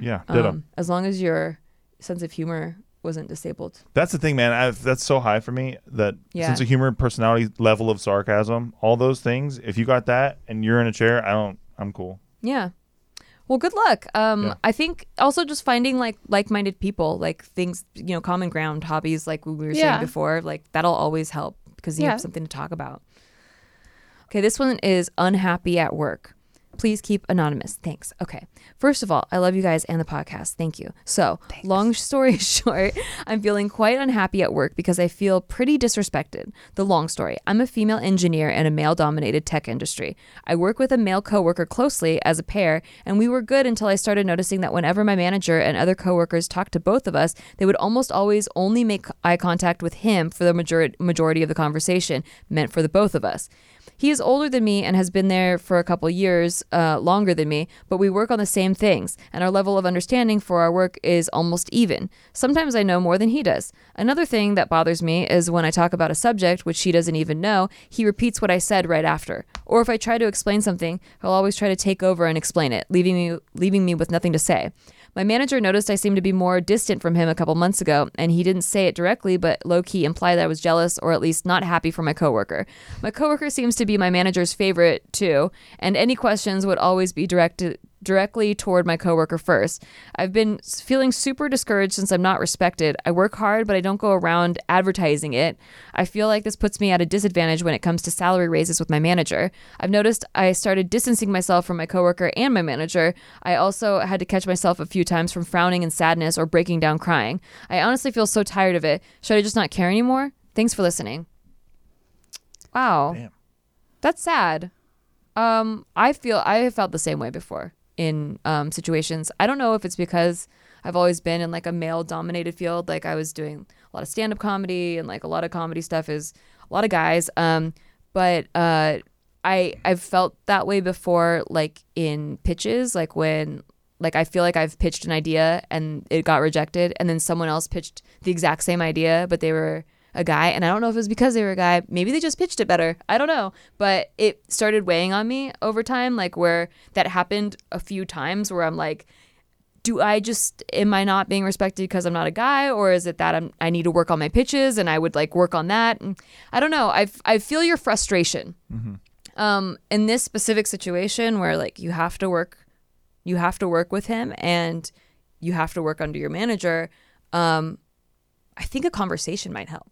Yeah. Um, as long as your sense of humor wasn't disabled. That's the thing, man. I've, that's so high for me that Yeah. sense of humor, personality, level of sarcasm, all those things. If you got that and you're in a chair, I don't. I'm cool. Yeah. Well, good luck. Um, Yeah. I think also just finding like like-minded people, like things, you know, common ground, hobbies, like we were Yeah. saying before, like that'll always help because you Yeah. have something to talk about. Okay, this one is unhappy at work. Please keep anonymous. Thanks. Okay. First of all, I love you guys and the podcast. Thank you. So, long <laughs> story short, I'm feeling quite unhappy at work because I feel pretty disrespected. The long story I'm a female engineer in a male dominated tech industry. I work with a male coworker closely as a pair, and we were good until I started noticing that whenever my manager and other coworkers talked to both of us, they would almost always only make eye contact with him for the majority, majority of the conversation, meant for the both of us. He is older than me and has been there for a couple years uh, longer than me, but we work on the same things, and our level of understanding for our work is almost even. Sometimes I know more than he does. Another thing that bothers me is when I talk about a subject which he doesn't even know, he repeats what I said right after. Or if I try to explain something, he'll always try to take over and explain it, leaving me leaving me with nothing to say. My manager noticed I seemed to be more distant from him a couple months ago, and he didn't say it directly, but low key implied that I was jealous or at least not happy for my coworker. My coworker seems to be my manager's favorite too, and any questions would always be directed directly toward my coworker first. I've been feeling super discouraged since I'm not respected. I work hard, but I don't go around advertising it. I feel like this puts me at a disadvantage when it comes to salary raises with my manager. I've noticed I started distancing myself from my coworker and my manager. I also had to catch myself a few times from frowning in sadness or breaking down crying. I honestly feel so tired of it. Should I just not care anymore? Thanks for listening. Wow. Damn. That's sad. Um, I feel I have felt the same way before in um, situations. I don't know if it's because I've always been in like a male dominated field. Like I was doing a lot of stand up comedy and like a lot of comedy stuff is a lot of guys. Um, but uh, I I've felt that way before, like in pitches, like when like I feel like I've pitched an idea and it got rejected, and then someone else pitched the exact same idea, but they were a guy, and I don't know if it was because they were a guy. Maybe they just pitched it better. I don't know, but it started weighing on me over time, like where that happened a few times, where I'm like, do I just am I not being respected because I'm not a guy, or is it that I'm I need to work on my pitches and I would like work on that? And I don't know. I I feel your frustration. Um, in this specific situation where like you have to work, you have to work with him and you have to work under your manager. Um, I think a conversation might help.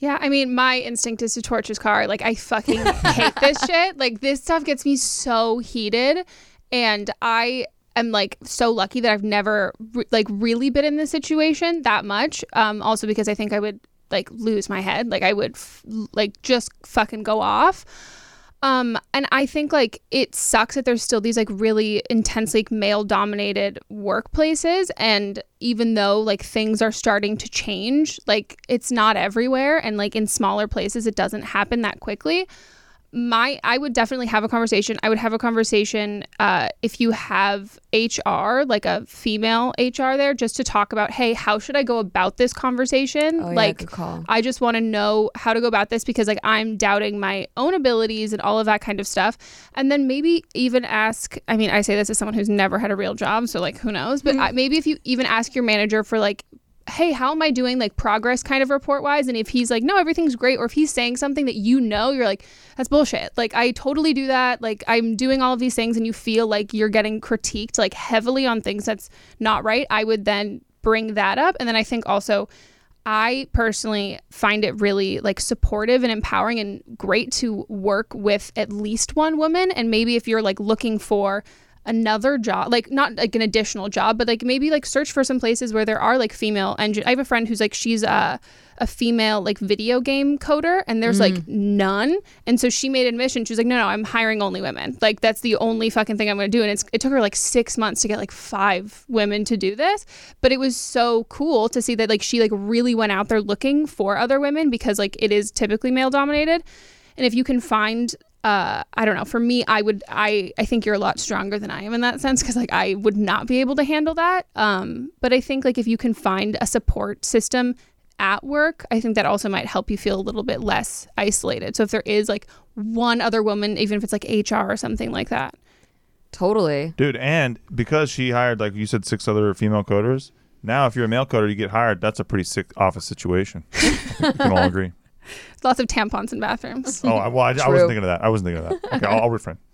Yeah, I mean, my instinct is to torch his car. Like, I fucking hate this <laughs> shit. Like, this stuff gets me so heated, and I am like so lucky that I've never re- like really been in this situation that much. Um, also because I think I would like lose my head. Like, I would f- like just fucking go off. Um, and I think like it sucks that there's still these like really intensely male dominated workplaces. And even though like things are starting to change, like it's not everywhere. And like in smaller places, it doesn't happen that quickly. My, I would definitely have a conversation. I would have a conversation uh, if you have HR, like a female HR there, just to talk about, hey, how should I go about this conversation? Oh, yeah, like. I just want to know how to go about this because like I'm doubting my own abilities and all of that kind of stuff. And then maybe even ask, I mean, I say this as someone who's never had a real job, so like who knows, but I, maybe if you even ask your manager for like hey, how am I doing like progress kind of report wise? And if he's like, no, everything's great, or if he's saying something that you know, you're like, that's bullshit. Like, I totally do that. Like, I'm doing all of these things, and you feel like you're getting critiqued like heavily on things that's not right. I would then bring that up. And then I think also, I personally find it really like supportive and empowering and great to work with at least one woman. And maybe if you're like looking for another job, like not like an additional job, but like maybe like search for some places where there are like female engine. I have a friend who's like she's a a female like video game coder and there's like mm. none. And so she made admission. She was like no no i'm hiring only women. Like that's the only fucking thing i'm going to do. And it's, it took her like six months to get like five women to do this. But it was so cool to see that like she like really went out there looking for other women because like it is typically male dominated. And if you can find uh i don't know for me i would i i think you're a lot stronger than i am in that sense because like i would not be able to handle that um but i think like if you can find a support system at work i think that also might help you feel a little bit less isolated so if there is like one other woman even if it's like hr or something like that Totally. Dude, and because she hired, like you said, six other female coders, now if you're a male coder, you get hired. That's a pretty sick office situation. I <laughs> we can all agree. <laughs> lots of tampons in bathrooms Oh, I, well, I, I wasn't thinking of that. I wasn't thinking of that. Okay, I'll, I'll refrain. <laughs>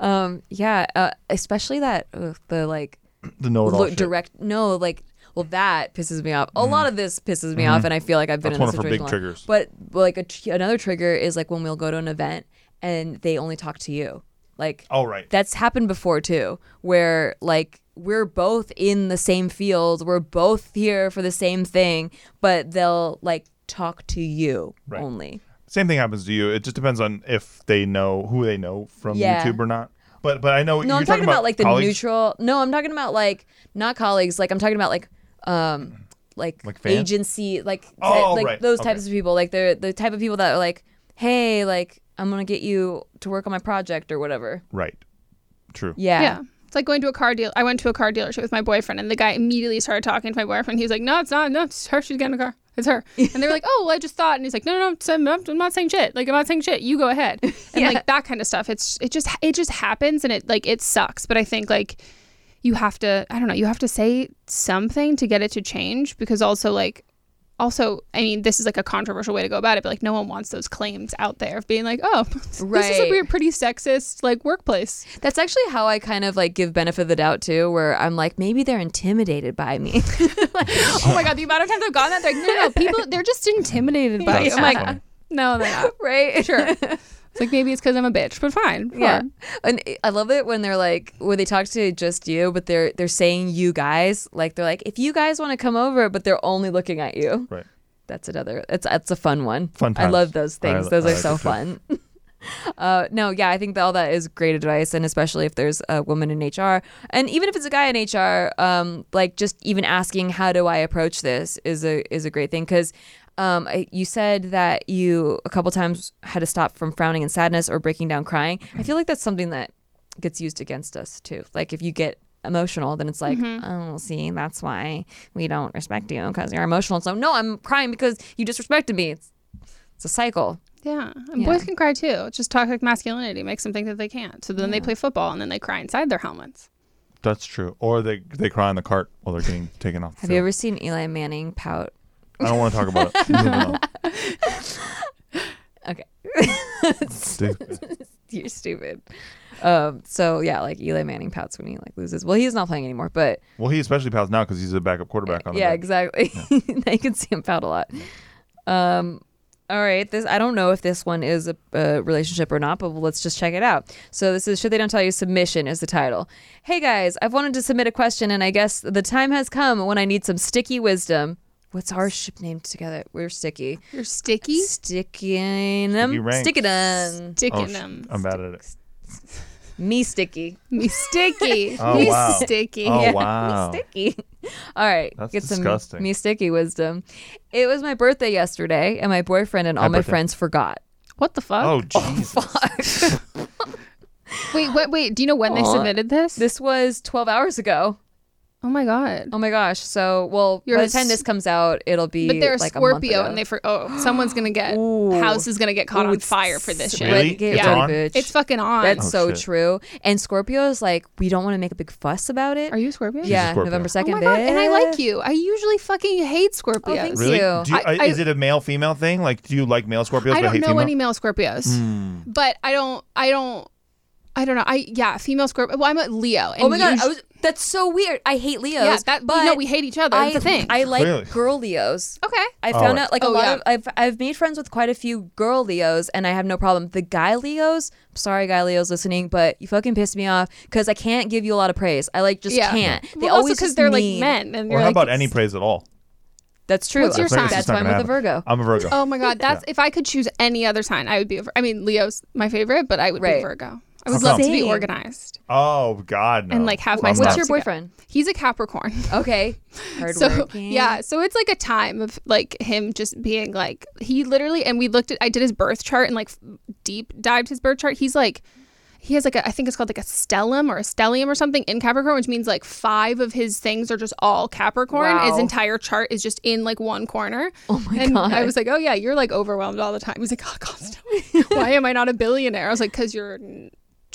Um, yeah, uh, especially that ugh, the like <clears throat> The know-it-all look shit. direct. No, like well, that pisses me off. A lot of this pisses me off, and I feel like I've been Mm-hmm. That's in one this of her situation. big a lot. triggers. But but, like a, tr- another trigger is like when we'll go to an event and they only talk to you. Like Oh, right. that's happened before too, where like we're both in the same field, we're both here for the same thing, but they'll like talk to you Right. only. Same thing happens to you. It just depends on if they know who they know from Yeah. YouTube or not. But but I know No, you're I'm talking about, like the colleagues? neutral. No, I'm talking about like not colleagues. Like I'm talking about like um like, Like fans? agency, like ty- Oh, like right. those Okay. types of people. Like they're the type of people that are like, hey, like I'm gonna get you to work on my project or whatever. Right. True. Yeah. Yeah. It's like going to a car deal. I went to a car dealership with my boyfriend, and the guy immediately started talking to my boyfriend. He was like, "No, it's not. No, it's her. She's getting a car. It's her." And they were like, "Oh, well, I just thought." And he's like, "No, no, no. I'm not, I'm not saying shit. Like, I'm not saying shit. You go ahead." <laughs> And Yeah. like that kind of stuff. It's it just it just happens, and it like it sucks. But I think like you have to. I don't know. You have to say something to get it to change because also like. Also, I mean, this is like a controversial way to go about it, but like no one wants those claims out there of being like, "Oh, <laughs> this is a weird, pretty sexist like workplace." That's actually how I kind of like give benefit of the doubt too, where I'm like, maybe they're intimidated by me. <laughs> like, oh my god, the amount of times I've gotten that, they're like, no, no, people, they're just intimidated by <laughs> you. That's I'm like, no, they're not. right? Sure. It's like maybe it's because I'm a bitch, but fine. Yeah, and I love it when they're like when they talk to just you, but they're they're saying you guys, like they're like if you guys want to come over, but they're only looking at you. Right. That's another. It's that's a fun one. Fun I love those things. I- those I are like so fun. <laughs> uh, no, yeah, I think that all that is great advice, and especially if there's a woman in HR, and even if it's a guy in HR, um, like just even asking how do I approach this is a is a great thing because. Um, I, you said that you a couple times had to stop from frowning in sadness or breaking down crying. I feel like that's something that gets used against us too. Like if you get emotional, then it's like, oh, see, that's why we don't respect you because you're emotional. So no, I'm crying because you disrespected me. It's, it's a cycle. Yeah. And Yeah. boys can cry too. It's just toxic masculinity makes them think that they can't. So then they play football and then they cry inside their helmets. That's true. Or they they cry in the cart while they're getting <laughs> taken off. the Have you ever seen Eli Manning pout? I don't want to talk about it. <laughs> Moving on. Okay, Stupid. <laughs> you're stupid. Um, so yeah, like Eli Manning pouts when he like loses. Well, he's not playing anymore, but Well, he especially pouts now because he's a backup quarterback on the yeah, bench. exactly. <laughs> I can see him pout a lot. Um, All right, this I don't know if this one is a, a relationship or not, but let's just check it out. So this is should they don't tell you submission is the title. Hey guys, I've wanted to submit a question, and I guess the time has come when I need some sticky wisdom. What's our ship name together? We're sticky. You're sticky. Sticking them. Sticky ranks. Sticking them. Sticking Oh, sh- them. I'm bad at it. Me sticky. Me sticky. <laughs> Oh, Me wow. sticky. Oh Yeah, wow. Me sticky. <laughs> All right. That's get some disgusting. me sticky wisdom. It was my birthday yesterday, and my boyfriend and all Happy my friends forgot. What the fuck? Oh <laughs> Jesus. Wait, what? Wait. Do you know when they submitted this? This was 12 hours ago. Oh my god. Oh my gosh. So, well, You're by a the time s- this comes out, it'll be But they're a like a month Scorpio, ago. and they for oh, someone's gonna get <gasps> Ooh. house is gonna get caught Ooh, on it's fire for this shit. Really? Get It's ready, on? bitch. It's fucking on. That's Oh, so shit. true. And Scorpio is like, we don't want to make a big fuss about it. Are you a Scorpio? Yeah, Scorpio. November 2nd. Oh my god, and I like you. I usually fucking hate Scorpios. Oh, thanks. Really? you. Do you, I- uh, I- is it a male female thing? Like, do you like male Scorpios I but don't hate know female? any male Scorpios, Hmm. but I don't. I don't. I don't know. I yeah, female Scorpio. Well, I'm a Leo. And Oh my god, usu- I was, that's so weird. I hate Leos. yeah, that but we know we hate each other. I, It's a thing. I like Really? girl Leos. okay. I oh, found right. out like a Oh, lot yeah. of I've I've made friends with quite a few girl Leos and I have no problem. The guy Leos, I'm sorry guy Leos listening, but you fucking piss me off because I can't give you a lot of praise. I like just Yeah. can't. They Well, also always because just they're mean- like men, and Or you're how like, about any it's- praise at all? That's true. What's your That's sign? just That's not why I'm gonna with a happen. Virgo. I'm a Virgo. Oh my god, that's if I could choose any other sign, I would be. A, Vir- I mean, Leo's my favorite, but I would be Right. Virgo. I would How love come? to be organized Oh God, no. and like have my. What's stuff your together. boyfriend? He's a Capricorn. <laughs> Okay. <laughs> so Hardworking. yeah so it's like a time of like him just being like he literally and we looked at i did his birth chart and like f- deep dived his birth chart he's like he has like a, I think it's called like a stellium or a stellium or something in Capricorn, which means like five of his things are just all Capricorn. His Wow. entire chart is just in like one corner. Oh my and God. I was like, oh yeah, you're like overwhelmed all the time. He's like, oh, constantly. <laughs> Why am I not a billionaire? I was like, because you're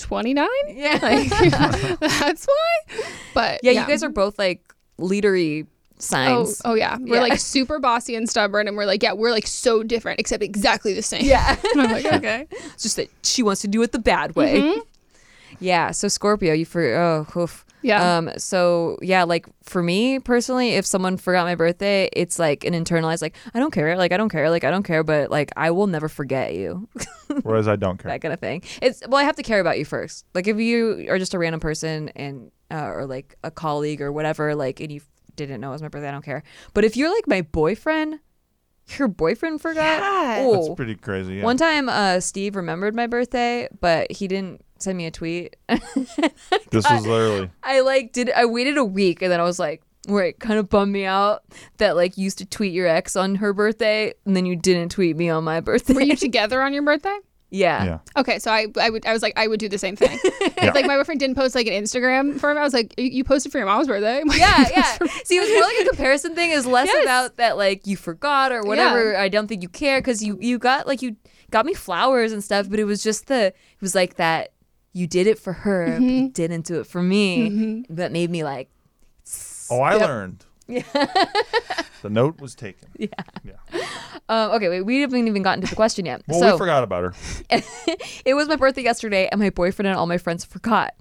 29. Yeah. <laughs> Like <laughs> that's why. But yeah, you guys are both like leadery Oh, signs. oh yeah. We're Yeah. like super bossy and stubborn, and we're like, yeah, we're like so different, except exactly the same. Yeah. <laughs> And I'm like, okay. It's just that she wants to do it the bad way. Mm-hmm. Yeah. So Scorpio, you for oh, oof. Yeah. Um. So yeah, like for me personally, if someone forgot my birthday, it's like an internalized like I don't care, like I don't care, like I don't care, but like I will never forget you, <laughs> Whereas I don't care. that kind of thing. It's well, I have to care about you first. Like if you are just a random person and uh, or like a colleague or whatever, like and you didn't know it was my birthday, I don't care. But if you're like my boyfriend, your boyfriend forgot. Yeah. Oh. That's pretty crazy. Yeah. One time, uh, Steve remembered my birthday, but he didn't send me a tweet. <laughs> this was literally. I like did I waited a week and then I was like, where it kind of bummed me out that like you used to tweet your ex on her birthday and then you didn't tweet me on my birthday. Were you <laughs> together on your birthday? yeah. Yeah. Okay, so I, I would I was like I would do the same thing. <laughs> Yeah. Like my boyfriend didn't post like an Instagram for him. I was like, you you posted for your mom's birthday. Like, Yeah, yeah. See, it was more like a comparison thing. Is less Yes. about that like you forgot or whatever. I don't think you care because you you got like you got me flowers and stuff, but it was just the it was like that you did it for her, but you didn't do it for me. That made me like Oh, I Yep. learned. <laughs> the note was taken. Yeah. Um, okay, wait, we haven't even gotten to the question yet. Well, so we forgot about her. <laughs> it was my birthday yesterday, and my boyfriend and all my friends forgot.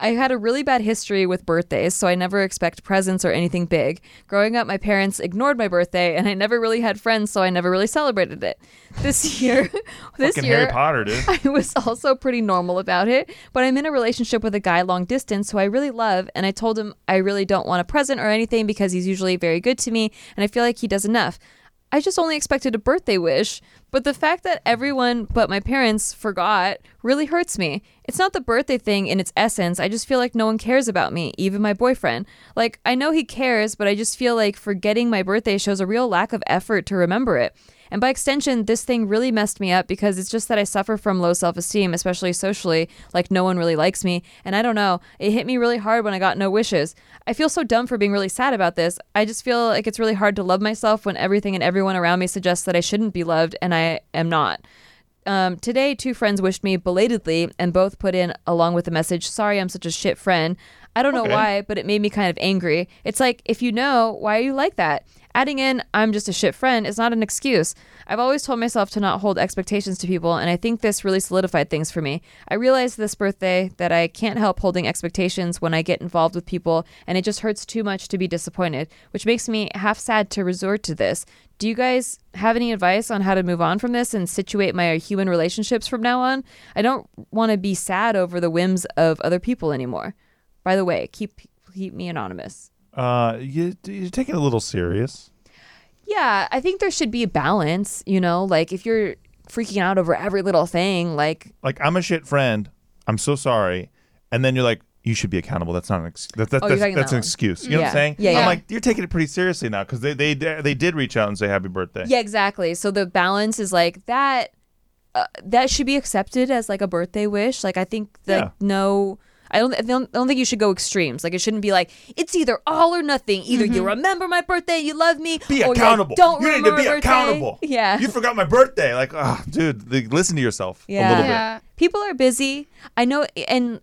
I had a really bad history with birthdays, so I never expect presents or anything big. Growing up, my parents ignored my birthday, and I never really had friends, so I never really celebrated it. This <laughs> year, this Fucking year, Harry Potter, dude. <laughs> I was also pretty normal about it, but I'm in a relationship with a guy long distance who I really love, and I told him I really don't want a present or anything because he's usually very good to me, and I feel like he does enough. I just only expected a birthday wish, but the fact that everyone but my parents forgot really hurts me. It's not the birthday thing in its essence. I just feel like no one cares about me, even my boyfriend. Like, I know he cares, but I just feel like forgetting my birthday shows a real lack of effort to remember it. And by extension, this thing really messed me up because it's just that I suffer from low self esteem, especially socially, like no one really likes me. And I don't know, it hit me really hard when I got no wishes. I feel so dumb for being really sad about this. I just feel like it's really hard to love myself when everything and everyone around me suggests that I shouldn't be loved and I am not. Um, today, two friends wished me belatedly and both put in, along with the message, Sorry, I'm such a shit friend. I don't know why, but it made me kind of angry. It's like, if you know, why are you like that? Adding in, I'm just a shit friend is not an excuse. I've always told myself to not hold expectations to people, and I think this really solidified things for me. I realized this birthday that I can't help holding expectations when I get involved with people, and it just hurts too much to be disappointed, which makes me half sad to resort to this. Do you guys have any advice on how to move on from this and situate my human relationships from now on? I don't want to be sad over the whims of other people anymore. By the way, keep keep me anonymous. Uh, you, you're taking it a little serious. Yeah, I think there should be a balance, you know, like if you're freaking out over every little thing, like Like I'm a shit friend. I'm so sorry. And then you're like, you should be accountable. That's not an ex- that, that, Oh, that's, that's that an one. excuse. You know what I'm saying? Yeah, yeah. I'm like, you're taking it pretty seriously now because they, they they did reach out and say happy birthday. Yeah, exactly. So the balance is like that. Uh, that should be accepted as like a birthday wish. Like I think that Yeah. no, I don't, I don't. I don't think you should go extremes. Like it shouldn't be like it's either all or nothing. Either you mm-hmm. remember my birthday, you love me, Be or accountable. You don't you need to be my birthday. accountable. Yeah, You forgot my birthday. Like, oh, dude, like, listen to yourself a Yeah. little bit. Yeah. people are busy. I know, and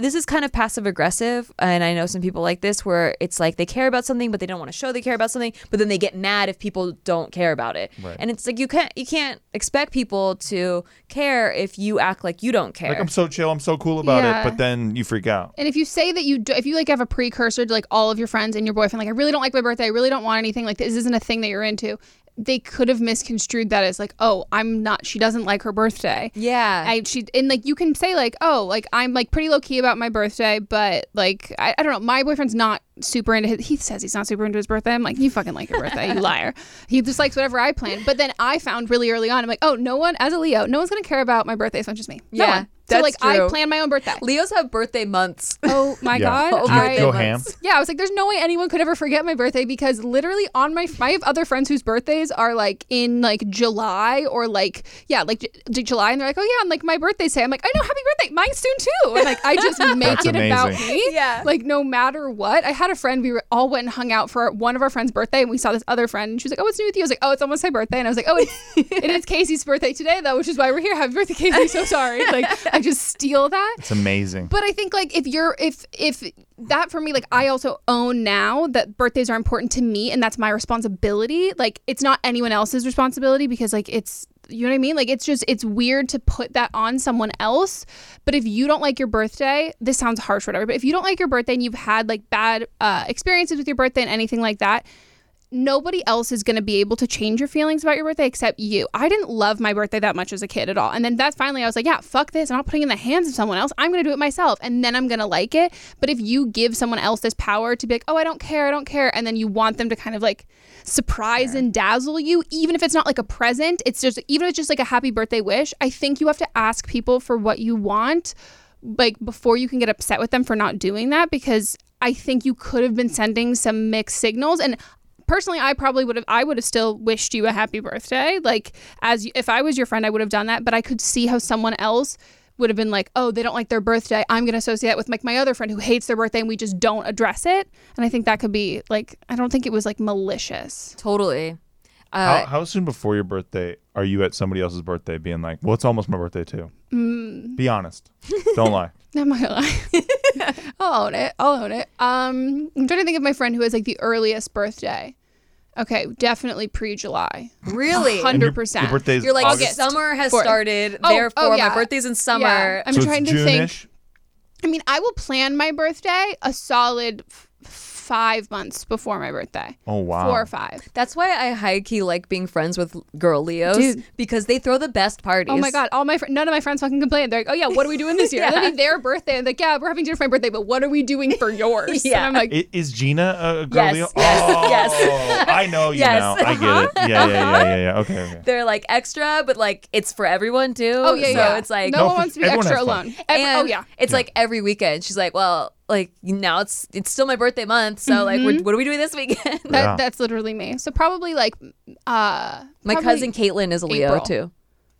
this is kind of passive aggressive. And I know some people like this where it's like they care about something, but they don't want to show they care about something. But then they get mad if people don't care about it. Right. And it's like you can't you can't expect people to care if you act like you don't care. Like I'm so chill, I'm so cool about Yeah. it, but then you freak out. And if you say that you, do, if you like have a precursor to like all of your friends and your boyfriend, like I really don't like my birthday, I really don't want anything like this isn't a thing that you're into. They could have misconstrued that as like, oh, I'm not. She doesn't like her birthday. yeah. I she and like you can say like, oh, like I'm like pretty low key about my birthday, but like I, I don't know, my boyfriend's not super into his. He says he's not super into his birthday. I'm like, you fucking like your birthday, you <laughs> liar. He just likes whatever I plan. But then I found really early on, I'm like, oh, no one as a Leo, no one's gonna care about my birthday as much as me. No Yeah, one. So that's like I plan my own birthday. Leos have birthday months. <laughs> Oh my Yeah. god, oh, You I go ham. yeah, I was like, there's no way anyone could ever forget my birthday because literally on my, I have other friends whose birthdays are like in like July or like, yeah, like J- J- July. And they're like, oh yeah, and like my birthday's say, I'm like, I know, happy birthday. Mine's soon too. And like, I just <laughs> make That's it about me. Yeah. Like no matter what. I had a friend, we were, all went and hung out for one of our friends' birthday and we saw this other friend and she was like, oh, what's new with you? I was like, oh, it's almost my birthday. And I was like, oh, it's, <laughs> it is Casey's birthday today though, which is why we're here. Happy birthday, Casey. So sorry. Like I just steal that. It's amazing. But I think like if you're if if that for me like I also own now that birthdays are important to me and that's my responsibility. Like it's not anyone else's responsibility because like it's you know what I mean? Like it's just it's weird to put that on someone else. But if you don't like your birthday, this sounds harsh whatever, but if you don't like your birthday and you've had like bad uh, experiences with your birthday and anything like that, nobody else is going to be able to change your feelings about your birthday except you. I didn't love my birthday that much as a kid at all. And then that's finally, I was like, yeah, fuck this. I'm not putting it in the hands of someone else. I'm going to do it myself. And then I'm going to like it. But if you give someone else this power to be like, oh, I don't care, I don't care. And then you want them to kind of like surprise and dazzle you, even if it's not like a present, it's just, even if it's just like a happy birthday wish, I think you have to ask people for what you want like before you can get upset with them for not doing that because I think you could have been sending some mixed signals and personally I probably would have I would have still wished you a happy birthday like as if I was your friend I would have done that but I could see how someone else would have been like oh they don't like their birthday I'm going to associate that with like my other friend who hates their birthday and we just don't address it and I think that could be like I don't think it was like malicious totally. how, Uh, how soon before your birthday are you at somebody else's birthday being like, well, it's almost my birthday too? Mm. Be honest. Don't lie. <laughs> Not gonna lie. <laughs> I'll own it. I'll own it. Um, I'm trying to think of my friend who has like the earliest birthday. Okay, definitely pre-July. really? 100%. Your birthday's You're like August. summer has Fourth. started, Oh, oh therefore oh, yeah. my birthday's in summer. Yeah, I'm so trying it's to think. June-ish? I mean, I will plan my birthday a solid f- five months before my birthday. Oh wow. Four or five. That's why I high key like being friends with girl Leos Dude. because they throw the best parties. Oh my god! All my fr- none of my friends fucking complain. They're like, "Oh yeah, what are we doing this <laughs> year?" Yeah. That'll be their birthday. And like, "Yeah, we're having dinner for my birthday, but what are we doing for yours?" <laughs> Yeah. And I'm like, Is Gina a girl? Yes, Leo? yes, oh, yes. I know you Yes. now. I get it. Yeah, yeah, uh-huh. yeah, yeah, yeah. Okay, okay. They're like extra, but like it's for everyone too. "Oh yeah, so yeah." it's like no, No, one wants to be extra alone. Every- oh, and oh yeah. It's like every weekend. She's like, well, like now it's it's still my birthday month, so like we're, what are we doing this weekend? Mm-hmm. That, Yeah. That's literally me. So probably like, uh, my probably- cousin Caitlin is a Leo April. too.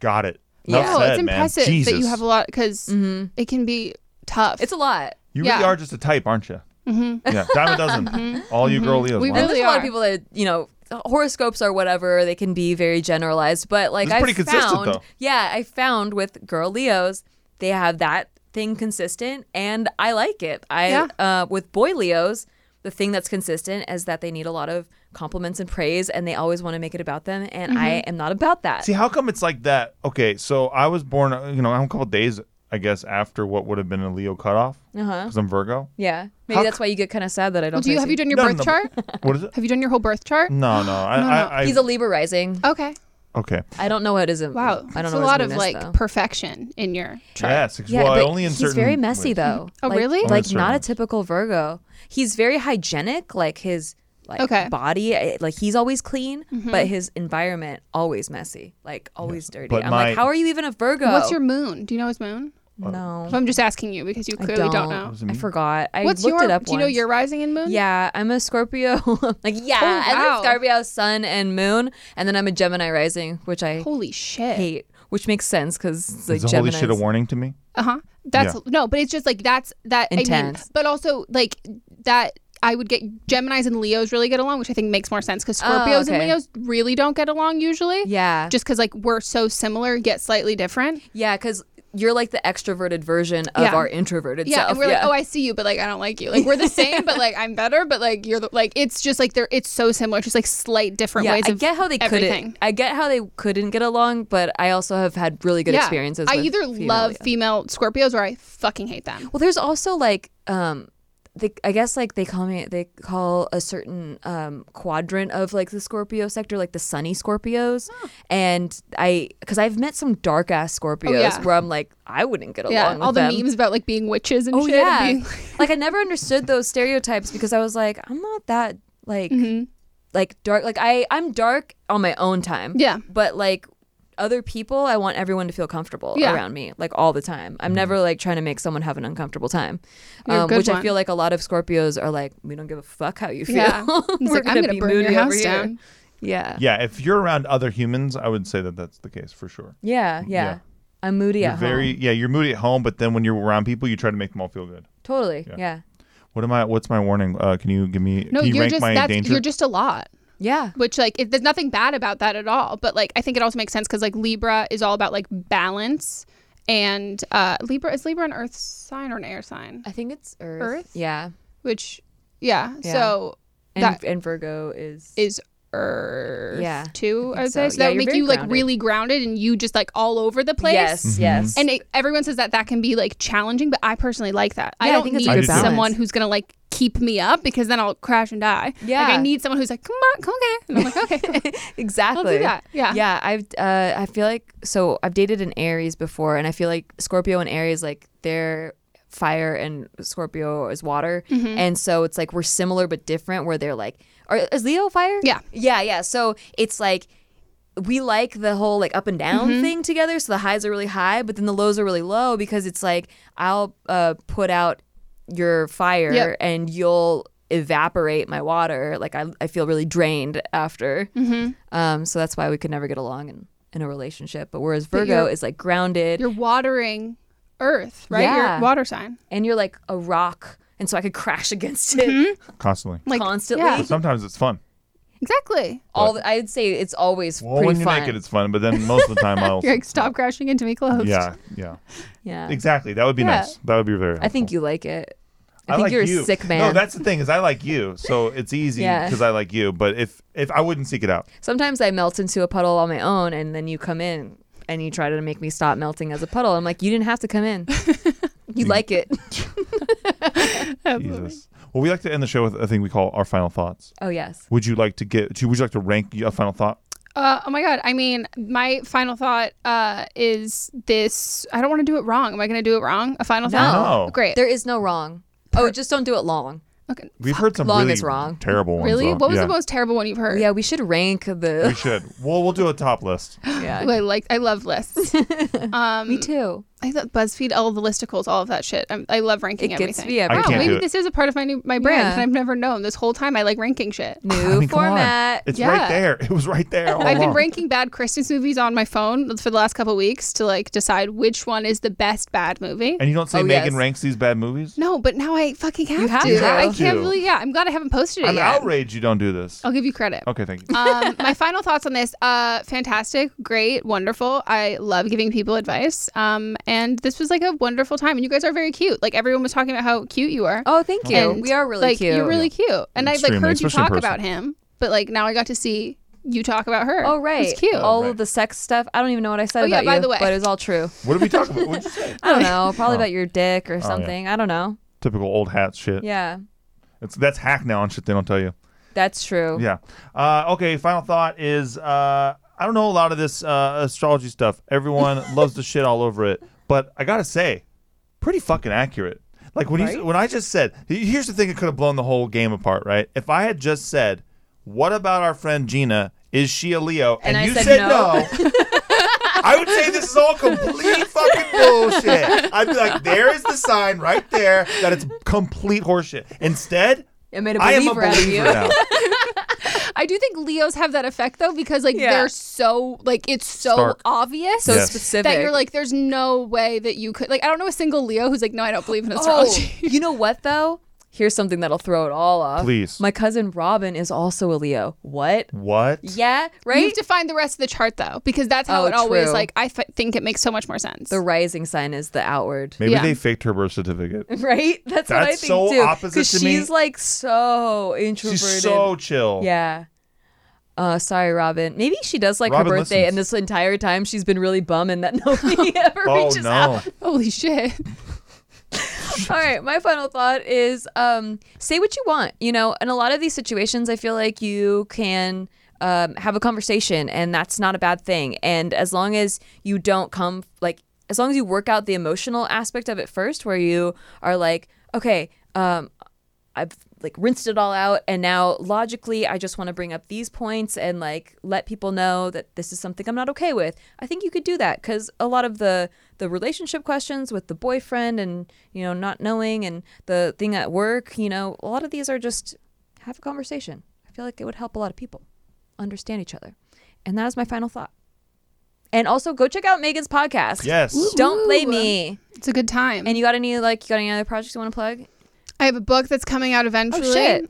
Got it. Yeah. Enough Oh, said, it's man. impressive Jesus. that you have a lot because it can be tough. It's a lot. You Yeah. really are just a type, aren't you? Mm-hmm. Yeah, dime a dozen. All you girl Leos. We wow. And really there's a lot of are. people that you know horoscopes or whatever they can be very generalized, but like I pretty consistent, found, though. yeah, I found with girl Leos they have that thing consistent, and I like it. I Yeah. uh, with boy Leos, the thing that's consistent is that they need a lot of compliments and praise, and they always want to make it about them, and I Mm-hmm. am not about that. See, how come it's like that? Okay, so I was born, uh, you know, I'm a couple days, I guess, after what would have been a Leo cutoff Uh huh. because I'm Virgo. Yeah, maybe How that's why you get kind of sad that I don't. Well, do you have you done your No, no, birth no. chart? What is it? Have you done your whole birth chart? No, no. I, No, no. I, I He's a Libra rising. Okay. Okay. I don't know what is it. Wow. I don't It's know a lot of like though. perfection in your chart. Yes. Yeah, well, but only in he's certain very messy ways. though. Oh, Like- really? Like Only not a typical Virgo. He's very hygienic. Like his like Okay. body, eh, like he's always clean, Mm-hmm. but his environment always messy, like always dirty. But I'm my- like, how are you even a Virgo? What's your moon? Do you know his moon? No? I'm just asking you because you I clearly don't, don't. know. I forgot. I What's looked your? it up do you know once. your rising and moon? Yeah, I'm a Scorpio. <laughs> like yeah, Oh, I'm a Scorpio sun and moon, and then I'm a Gemini rising, which I Holy shit. hate. Which makes sense because like Is the holy shit a warning to me? Uh huh. That's Yeah. no, but it's just like that's that. I mean, Intense. but also like that. I would get Gemini's and Leos really get along, which I think makes more sense because Oh, Scorpios and. Leos really don't get along usually. Yeah, Just because like we're so similar, yet slightly different. Yeah, because you're like the extroverted version of Yeah. our introverted self. Yeah, self. and we're yeah. like, oh, I see you, but like I don't like you. Like we're the <laughs> same, but like I'm better, but like you're the, like it's just like they're it's so similar, just like slight different yeah, ways. I of get how they everything. couldn't. I get how they couldn't get along, but I also have had really good yeah. experiences. I either female love female Scorpios or I fucking hate them. Well, there's also like, um, they, I guess like they call me, they call a certain um quadrant of like the Scorpio sector, like the sunny Scorpios, and I, because I've met some dark ass Scorpios Oh, yeah. where I'm like, I wouldn't get along Yeah, with all the them. memes about like being witches and Oh shit. yeah, and being, <laughs> like I never understood those stereotypes because I was like, I'm not that like Mm-hmm. like dark. Like I I'm dark on my own time. Yeah. but like other people, I want everyone to feel comfortable Yeah. around me, like all the time. I'm never like trying to make someone have an uncomfortable time, um, good which I feel like a lot of Scorpios are like, we don't give a fuck how you feel. yeah, <laughs> We're like, I'm gonna be burn your house over here." down. <laughs> Yeah. Yeah, if you're around other humans, I would say that that's the case for sure. yeah, yeah, Yeah. I'm moody You're at very home. yeah, you're moody at home, but then when you're around people, you try to make them all feel good. Totally. Yeah. Yeah. What am I? What's my warning? Uh, can you give me? No, can you you're rank just my that's danger? you're just a lot. Yeah. Which like it, there's nothing bad about that at all. But like I think it also makes sense because like Libra is all about like balance, and uh Libra is Libra an Earth sign or an air sign? I think it's Earth. Earth? Yeah. Which yeah, Yeah. so And, that and Virgo is is Earth Yeah, too. I I think would say so. so. Yeah, that would make very you like really grounded and you just like all over the place. Yes, Mm-hmm. yes. And it, everyone says that that can be like challenging, but I personally like that. I Yeah, I don't think need a good balance. someone who's gonna like keep me up because then I'll crash and die. Yeah. like I need someone who's like, come on, come okay, and I'm like, okay, <laughs> exactly. that. Yeah. Yeah. I've uh, I feel like so I've dated an Aries before, and I feel like Scorpio and Aries like they're fire and Scorpio is water, Mm-hmm. and so it's like we're similar but different. Where they're like, are, is Leo fire? Yeah. Yeah. Yeah. So it's like. We like the whole like up and down Mm-hmm. thing together. So the highs are really high, but then the lows are really low because it's like I'll uh, put out your fire Yep. and you'll evaporate my water. Like I, I feel really drained after. Mm-hmm. Um, so that's why we could never get along in, in a relationship. But whereas Virgo you're- is like grounded you're watering Earth, right? Yeah. Your water sign. and you're like a rock, and so I could crash against it Mm-hmm. Constantly. Like constantly. yeah. Sometimes it's fun. Exactly. All the, I'd say it's always Well, pretty when you're fun. naked, it's fun, but then most of the time I'll. <laughs> You're like, stop crashing into me clothes. Yeah, yeah, yeah, exactly. That would be Yeah. nice. That would be very. I think helpful. you like it. I, I think like you're you. a sick man. No, that's the thing is I like you, so <laughs> it's easy Yeah. because I like you. But if if I wouldn't seek it out, Sometimes I melt into a puddle on my own, and then you come in and you try to make me stop melting as a puddle. I'm like, you didn't have to come in. <laughs> you like it. <laughs> Jesus. Well, we like to end the show with a thing we call our final thoughts. Oh yes. Would you like to get? Would you like to rank a final thought? Uh, oh my god. I mean, my final thought uh, is this. I don't want to do it wrong. Am I going to do it wrong? A final thought? No. Great. There is no wrong. Oh, just don't do it long. okay. We've heard some long really is wrong. terrible ones. Really? though. What was yeah. the most terrible one you've heard? Yeah, we should rank the. We should. Well, we'll do a top list. <laughs> Yeah. I like. I love lists. <laughs> um, Me too. I thought BuzzFeed, all the listicles, all of that shit. I'm, I love ranking It gets everything. me every I Wow, can't maybe do it. this is a part of my new my brand Yeah. that I've never known. This whole time, I like ranking shit. New I mean, format. It's Yeah. right there. It was right there. All I've been ranking bad Christmas movies on my phone for the last couple weeks to like decide which one is the best bad movie. And you don't say Oh, Megan yes. ranks these bad movies? No, but now I fucking have, have to. to. I can't to. believe. Yeah, I'm glad I haven't posted it I'm yet. outraged you don't do this. I'll give you credit. Okay, thank you. um, my final thoughts on this: uh, fantastic, great, wonderful. I love giving people advice, um, and this was like a wonderful time. And you guys are very cute. Like everyone was talking about how cute you are. Oh, thank you. And, we are really like, cute. You're really cute. And I've like heard you talk about him, but like now I got to see you talk about her. Oh right, It's cute. All right. of the sex stuff. I don't even know what I said Oh, yeah, by you, the way. but it was all true. What did we talk about? What did you say? <laughs> I don't know. Probably Oh. about your dick or something. I don't know. Typical old hat shit. Yeah, It's that's hack now on shit they don't tell you. that's true. Yeah. Uh, okay. Final thought is uh, I don't know a lot of this uh, astrology stuff. Everyone <laughs> loves the shit all over it, but I gotta say, pretty fucking accurate. Like when you when I just said, here's the thing that could have blown the whole game apart, right? If I had just said, "What about our friend Gina? Is she a Leo?" And I you said said no. <laughs> I would say this is all complete fucking bullshit. I'd be like, there is the sign right there that it's complete horseshit. Instead, It made a I am a believer out of you. believer now. I do think Leos have that effect though because like Yeah. they're so like it's so Stark. obvious So Yes. specific. that you're like there's no way that you could like I don't know a single Leo who's like no I don't believe in Oh, astrology. you know what though? Here's something that'll throw it all off. Please. My cousin Robin is also a Leo. What? What? Yeah, right? You have to find the rest of the chart though because that's how Oh, it always true. like I f- think it makes so much more sense. the rising sign is the outward. Maybe Yeah. they faked her birth certificate. <laughs> Right? That's, what I think so too. opposite 'Cause to me. she's like so introverted. She's so chill. Yeah. Uh, sorry, Robin. Maybe she does like Robin her birthday, listens. and this entire time she's been really bumming that <laughs> nobody <laughs> ever Oh reaches no. out. <laughs> Holy shit. All right, my final thought is um, say what you want. You know, in a lot of these situations, I feel like you can um, have a conversation, and that's not a bad thing. And as long as you don't come, like, as long as you work out the emotional aspect of it first, where you are like, okay, um, I've like rinsed it all out and now logically I just want to bring up these points and like let people know that this is something I'm not okay with. I think you could do that cuz a lot of the the relationship questions with the boyfriend and you know not knowing and the thing at work, you know, a lot of these are just have a conversation. I feel like it would help a lot of people understand each other. And that is my final thought. And also go check out Megan's podcast. Yes. Don't blame me. It's a good time. And you got any like you got any other projects you want to plug? I have a book that's coming out eventually. Oh, shit. Uh,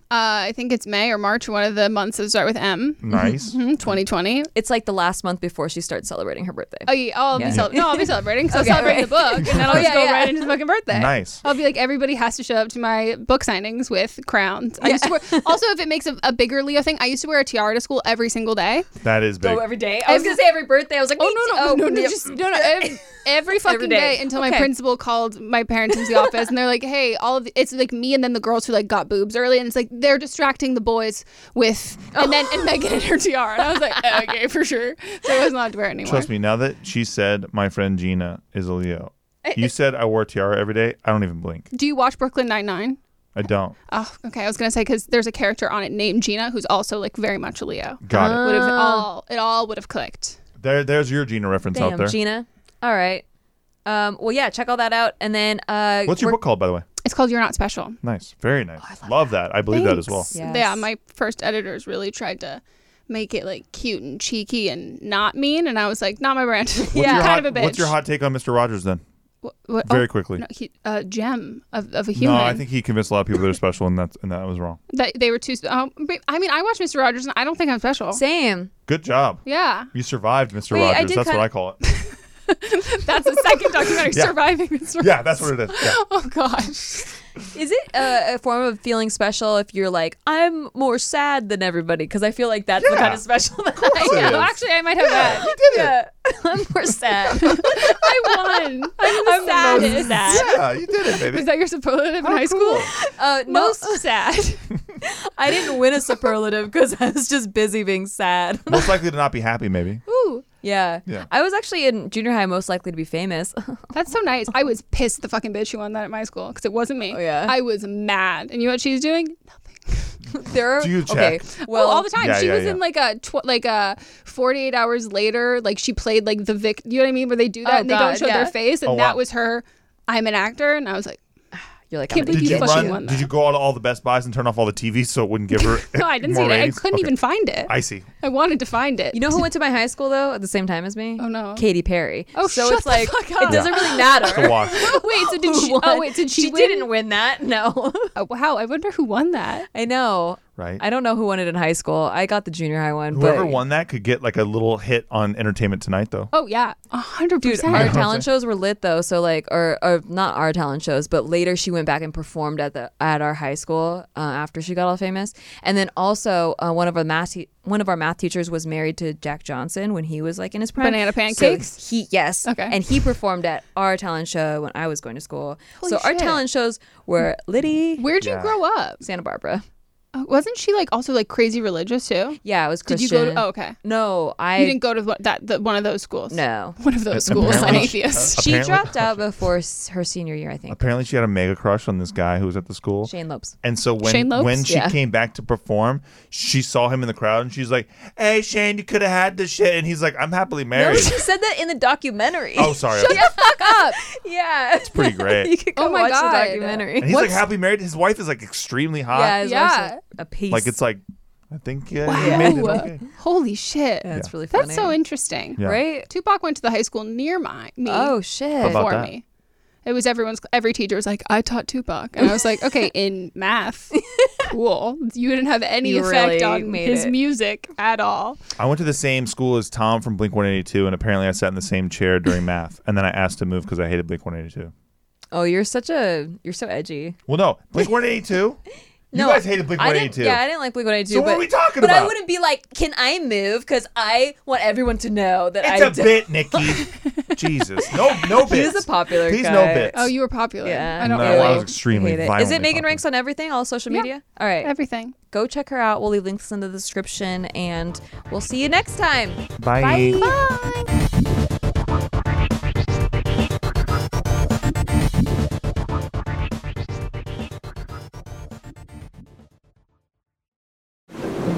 I think it's May or March, one of the months that start with M. Nice. Mhm, 2020. It's like the last month before she starts celebrating her birthday. Oh yeah, I'll Yeah. be cel- no, I'll be celebrating. So I'll Okay, celebrate right. the book, and then I'll Oh, just yeah, go yeah. right into the fucking birthday. Nice. I'll be like, everybody has to show up to my book signings with crowns. I used to wear. <laughs> Also, if it makes a, a bigger Leo thing, I used to wear a tiara to school every single day. That is big. Go every day. I was gonna say every birthday. I was like, Oh me no, too. no, no, no, yep. just no, no. <laughs> Every, every fucking day. day. until my principal called my parents into the <laughs> office, and they're like, "Hey, all of the, it's like me and then the girls who like got boobs early, and it's like they're distracting the boys with, oh. and then and Megan and her tiara." And I was like, <laughs> eh, "Okay, for sure." So I was not to wear it anymore. Trust me, now that she said my friend Gina is a Leo, eh, you eh. said I wore a tiara every day. I don't even blink. Do you watch Brooklyn Nine Nine? I don't. Oh, okay. I was gonna say because there's a character on it named Gina who's also like very much a Leo. Got it. Would have oh. all it all would have clicked. There, there's your Gina reference out there. Gina. All right. Um, well, yeah, check all that out, and then uh, What's your we're- book called, by the way? It's called You're Not Special. Nice. Very nice. love, that. I believe that as well. Yes. Yeah, my first editors really tried to make it like cute and cheeky and not mean, and I was like, not my brand. Yeah, <laughs> your kind hot, of a bitch. What's your hot take on Mr. Rogers then? What, what- Very oh, quickly. No, he, a gem of, of a human. No, I think he convinced a lot of people that are special, and that and that was wrong. that they were too. Um, but, I mean, I watched Mr. Rogers, and I don't think I'm special. Same. Good job. Yeah, You survived, Mr. Wait, I Rogers. did That's what kinda- I call it. <laughs> <laughs> that's the second documentary, Yeah. surviving Mr. yeah, that's what it is. Yeah. <laughs> Oh gosh. Is it a, a form of feeling special if you're like, I'm more sad than everybody? Because I feel like that's the kind of special that course I am. is. Actually, I might have that. You did it. <laughs> I'm more sad. I won. I'm the I'm the most sad. Yeah, you did it, Was baby. that your superlative in high cool. school? Uh, no, Most sad. I didn't win a superlative because I was just busy being sad. Most likely to not be happy, maybe. Ooh, yeah. Yeah. I was actually in junior high most likely to be famous. <laughs> that's so nice. I was pissed the fucking bitch who won that at my school because it wasn't me. Oh, yeah? I was mad. And you know what she's doing? <laughs> Nothing. there are Do you okay. check? Well, oh, all the time. Yeah, she yeah, was yeah. in like a tw- like a 48 hours later. Like she played like the vic. You know what I mean? Where they do that Oh, and they don't show yeah. their face, and Oh, that was her. I'm an actor, and I was like, You're like, Can't believe Did you you fucking run? won Did you go out to all the Best Buys and turn off all the TVs so it wouldn't give her? <laughs> no, I didn't more see it. I ratings? couldn't Okay. even find it. I see. I wanted to find it. You know who went to my high school though at the same time as me? Oh, no. Katy Perry. Oh, so shut it's the like fuck it doesn't Yeah. really matter. To watch. <laughs> wait, so did Who she? Oh, won. Oh wait, did she? She win? didn't win that. No. Oh, wow, I wonder who won that. I know. Right? I don't know who won it in high school. I got the junior high one. Whoever but, won that could get like a little hit on Entertainment Tonight, though. Oh yeah, a hundred Dude, percent. our talent shows were lit though. So like, or, or not our talent shows, but later she went back and performed at the at our high school uh, after she got all famous. And then also uh, one of our math te- one of our math teachers was married to Jack Johnson when he was like in his prime. Banana So pancakes? he yes. Okay. And he performed at our talent show when I was going to school. Holy so our talent shows were Liddy, Where'd you Yeah. grow up? Santa Barbara. Uh, wasn't she like also like crazy religious too? Yeah, it was Christian. Did you go to? Oh, okay. No, I you didn't go to what- that the, one of those schools. no. <laughs> one of those schools. An Apparently- atheist. She dropped out before her senior year, I think. Apparently, she had a mega crush on this guy who was at the school. Shane Lopes. And so when Shane Lopes? when she Yeah. came back to perform, she saw him in the crowd and she's like, "Hey, Shane, you could have had this shit." And he's like, "I'm happily No, married." she said that in the documentary. oh, sorry. Shut the <laughs> fuck up. yeah. It's pretty great. <laughs> you could go Oh my watch God. the documentary. And he's like happily married. His wife is like extremely hot. yeah, his Yeah. Wife's a, a piece. Like it's like, I think yeah, Wow. you made it. Okay. <laughs> Holy shit. yeah, it's really funny. That's so interesting. Yeah. Right? Tupac went to the high school near my me. Oh shit. How about before that? me. It was everyone's. Every teacher was like, "I taught Tupac," and I was like, "Okay, in <laughs> math, <laughs> cool. You didn't have any You effect really on made his it. music at all." I went to the same school as Tom from Blink 182, and apparently I sat in the same chair during math. And then I asked to move because I hated Blink 182. Oh, you're such a you're so edgy. Well, no, Blink 182. You No, guys hated Blink I 182. didn't, yeah, I didn't like Blink 182. So what but, are we talking about? but I wouldn't be like, can I move? Because I want everyone to know that It's I a did- bit, Nikki. <laughs> Jesus, no, no He bits. was a popular Please guy. no bits. Oh, you were popular. Yeah. I don't No, really. I was extremely Hate it. Is it Megan popular. Ranks on everything, all social Yeah. media? All right. Everything. Go check her out. We'll leave links in the description and we'll see you next time. Bye. Bye.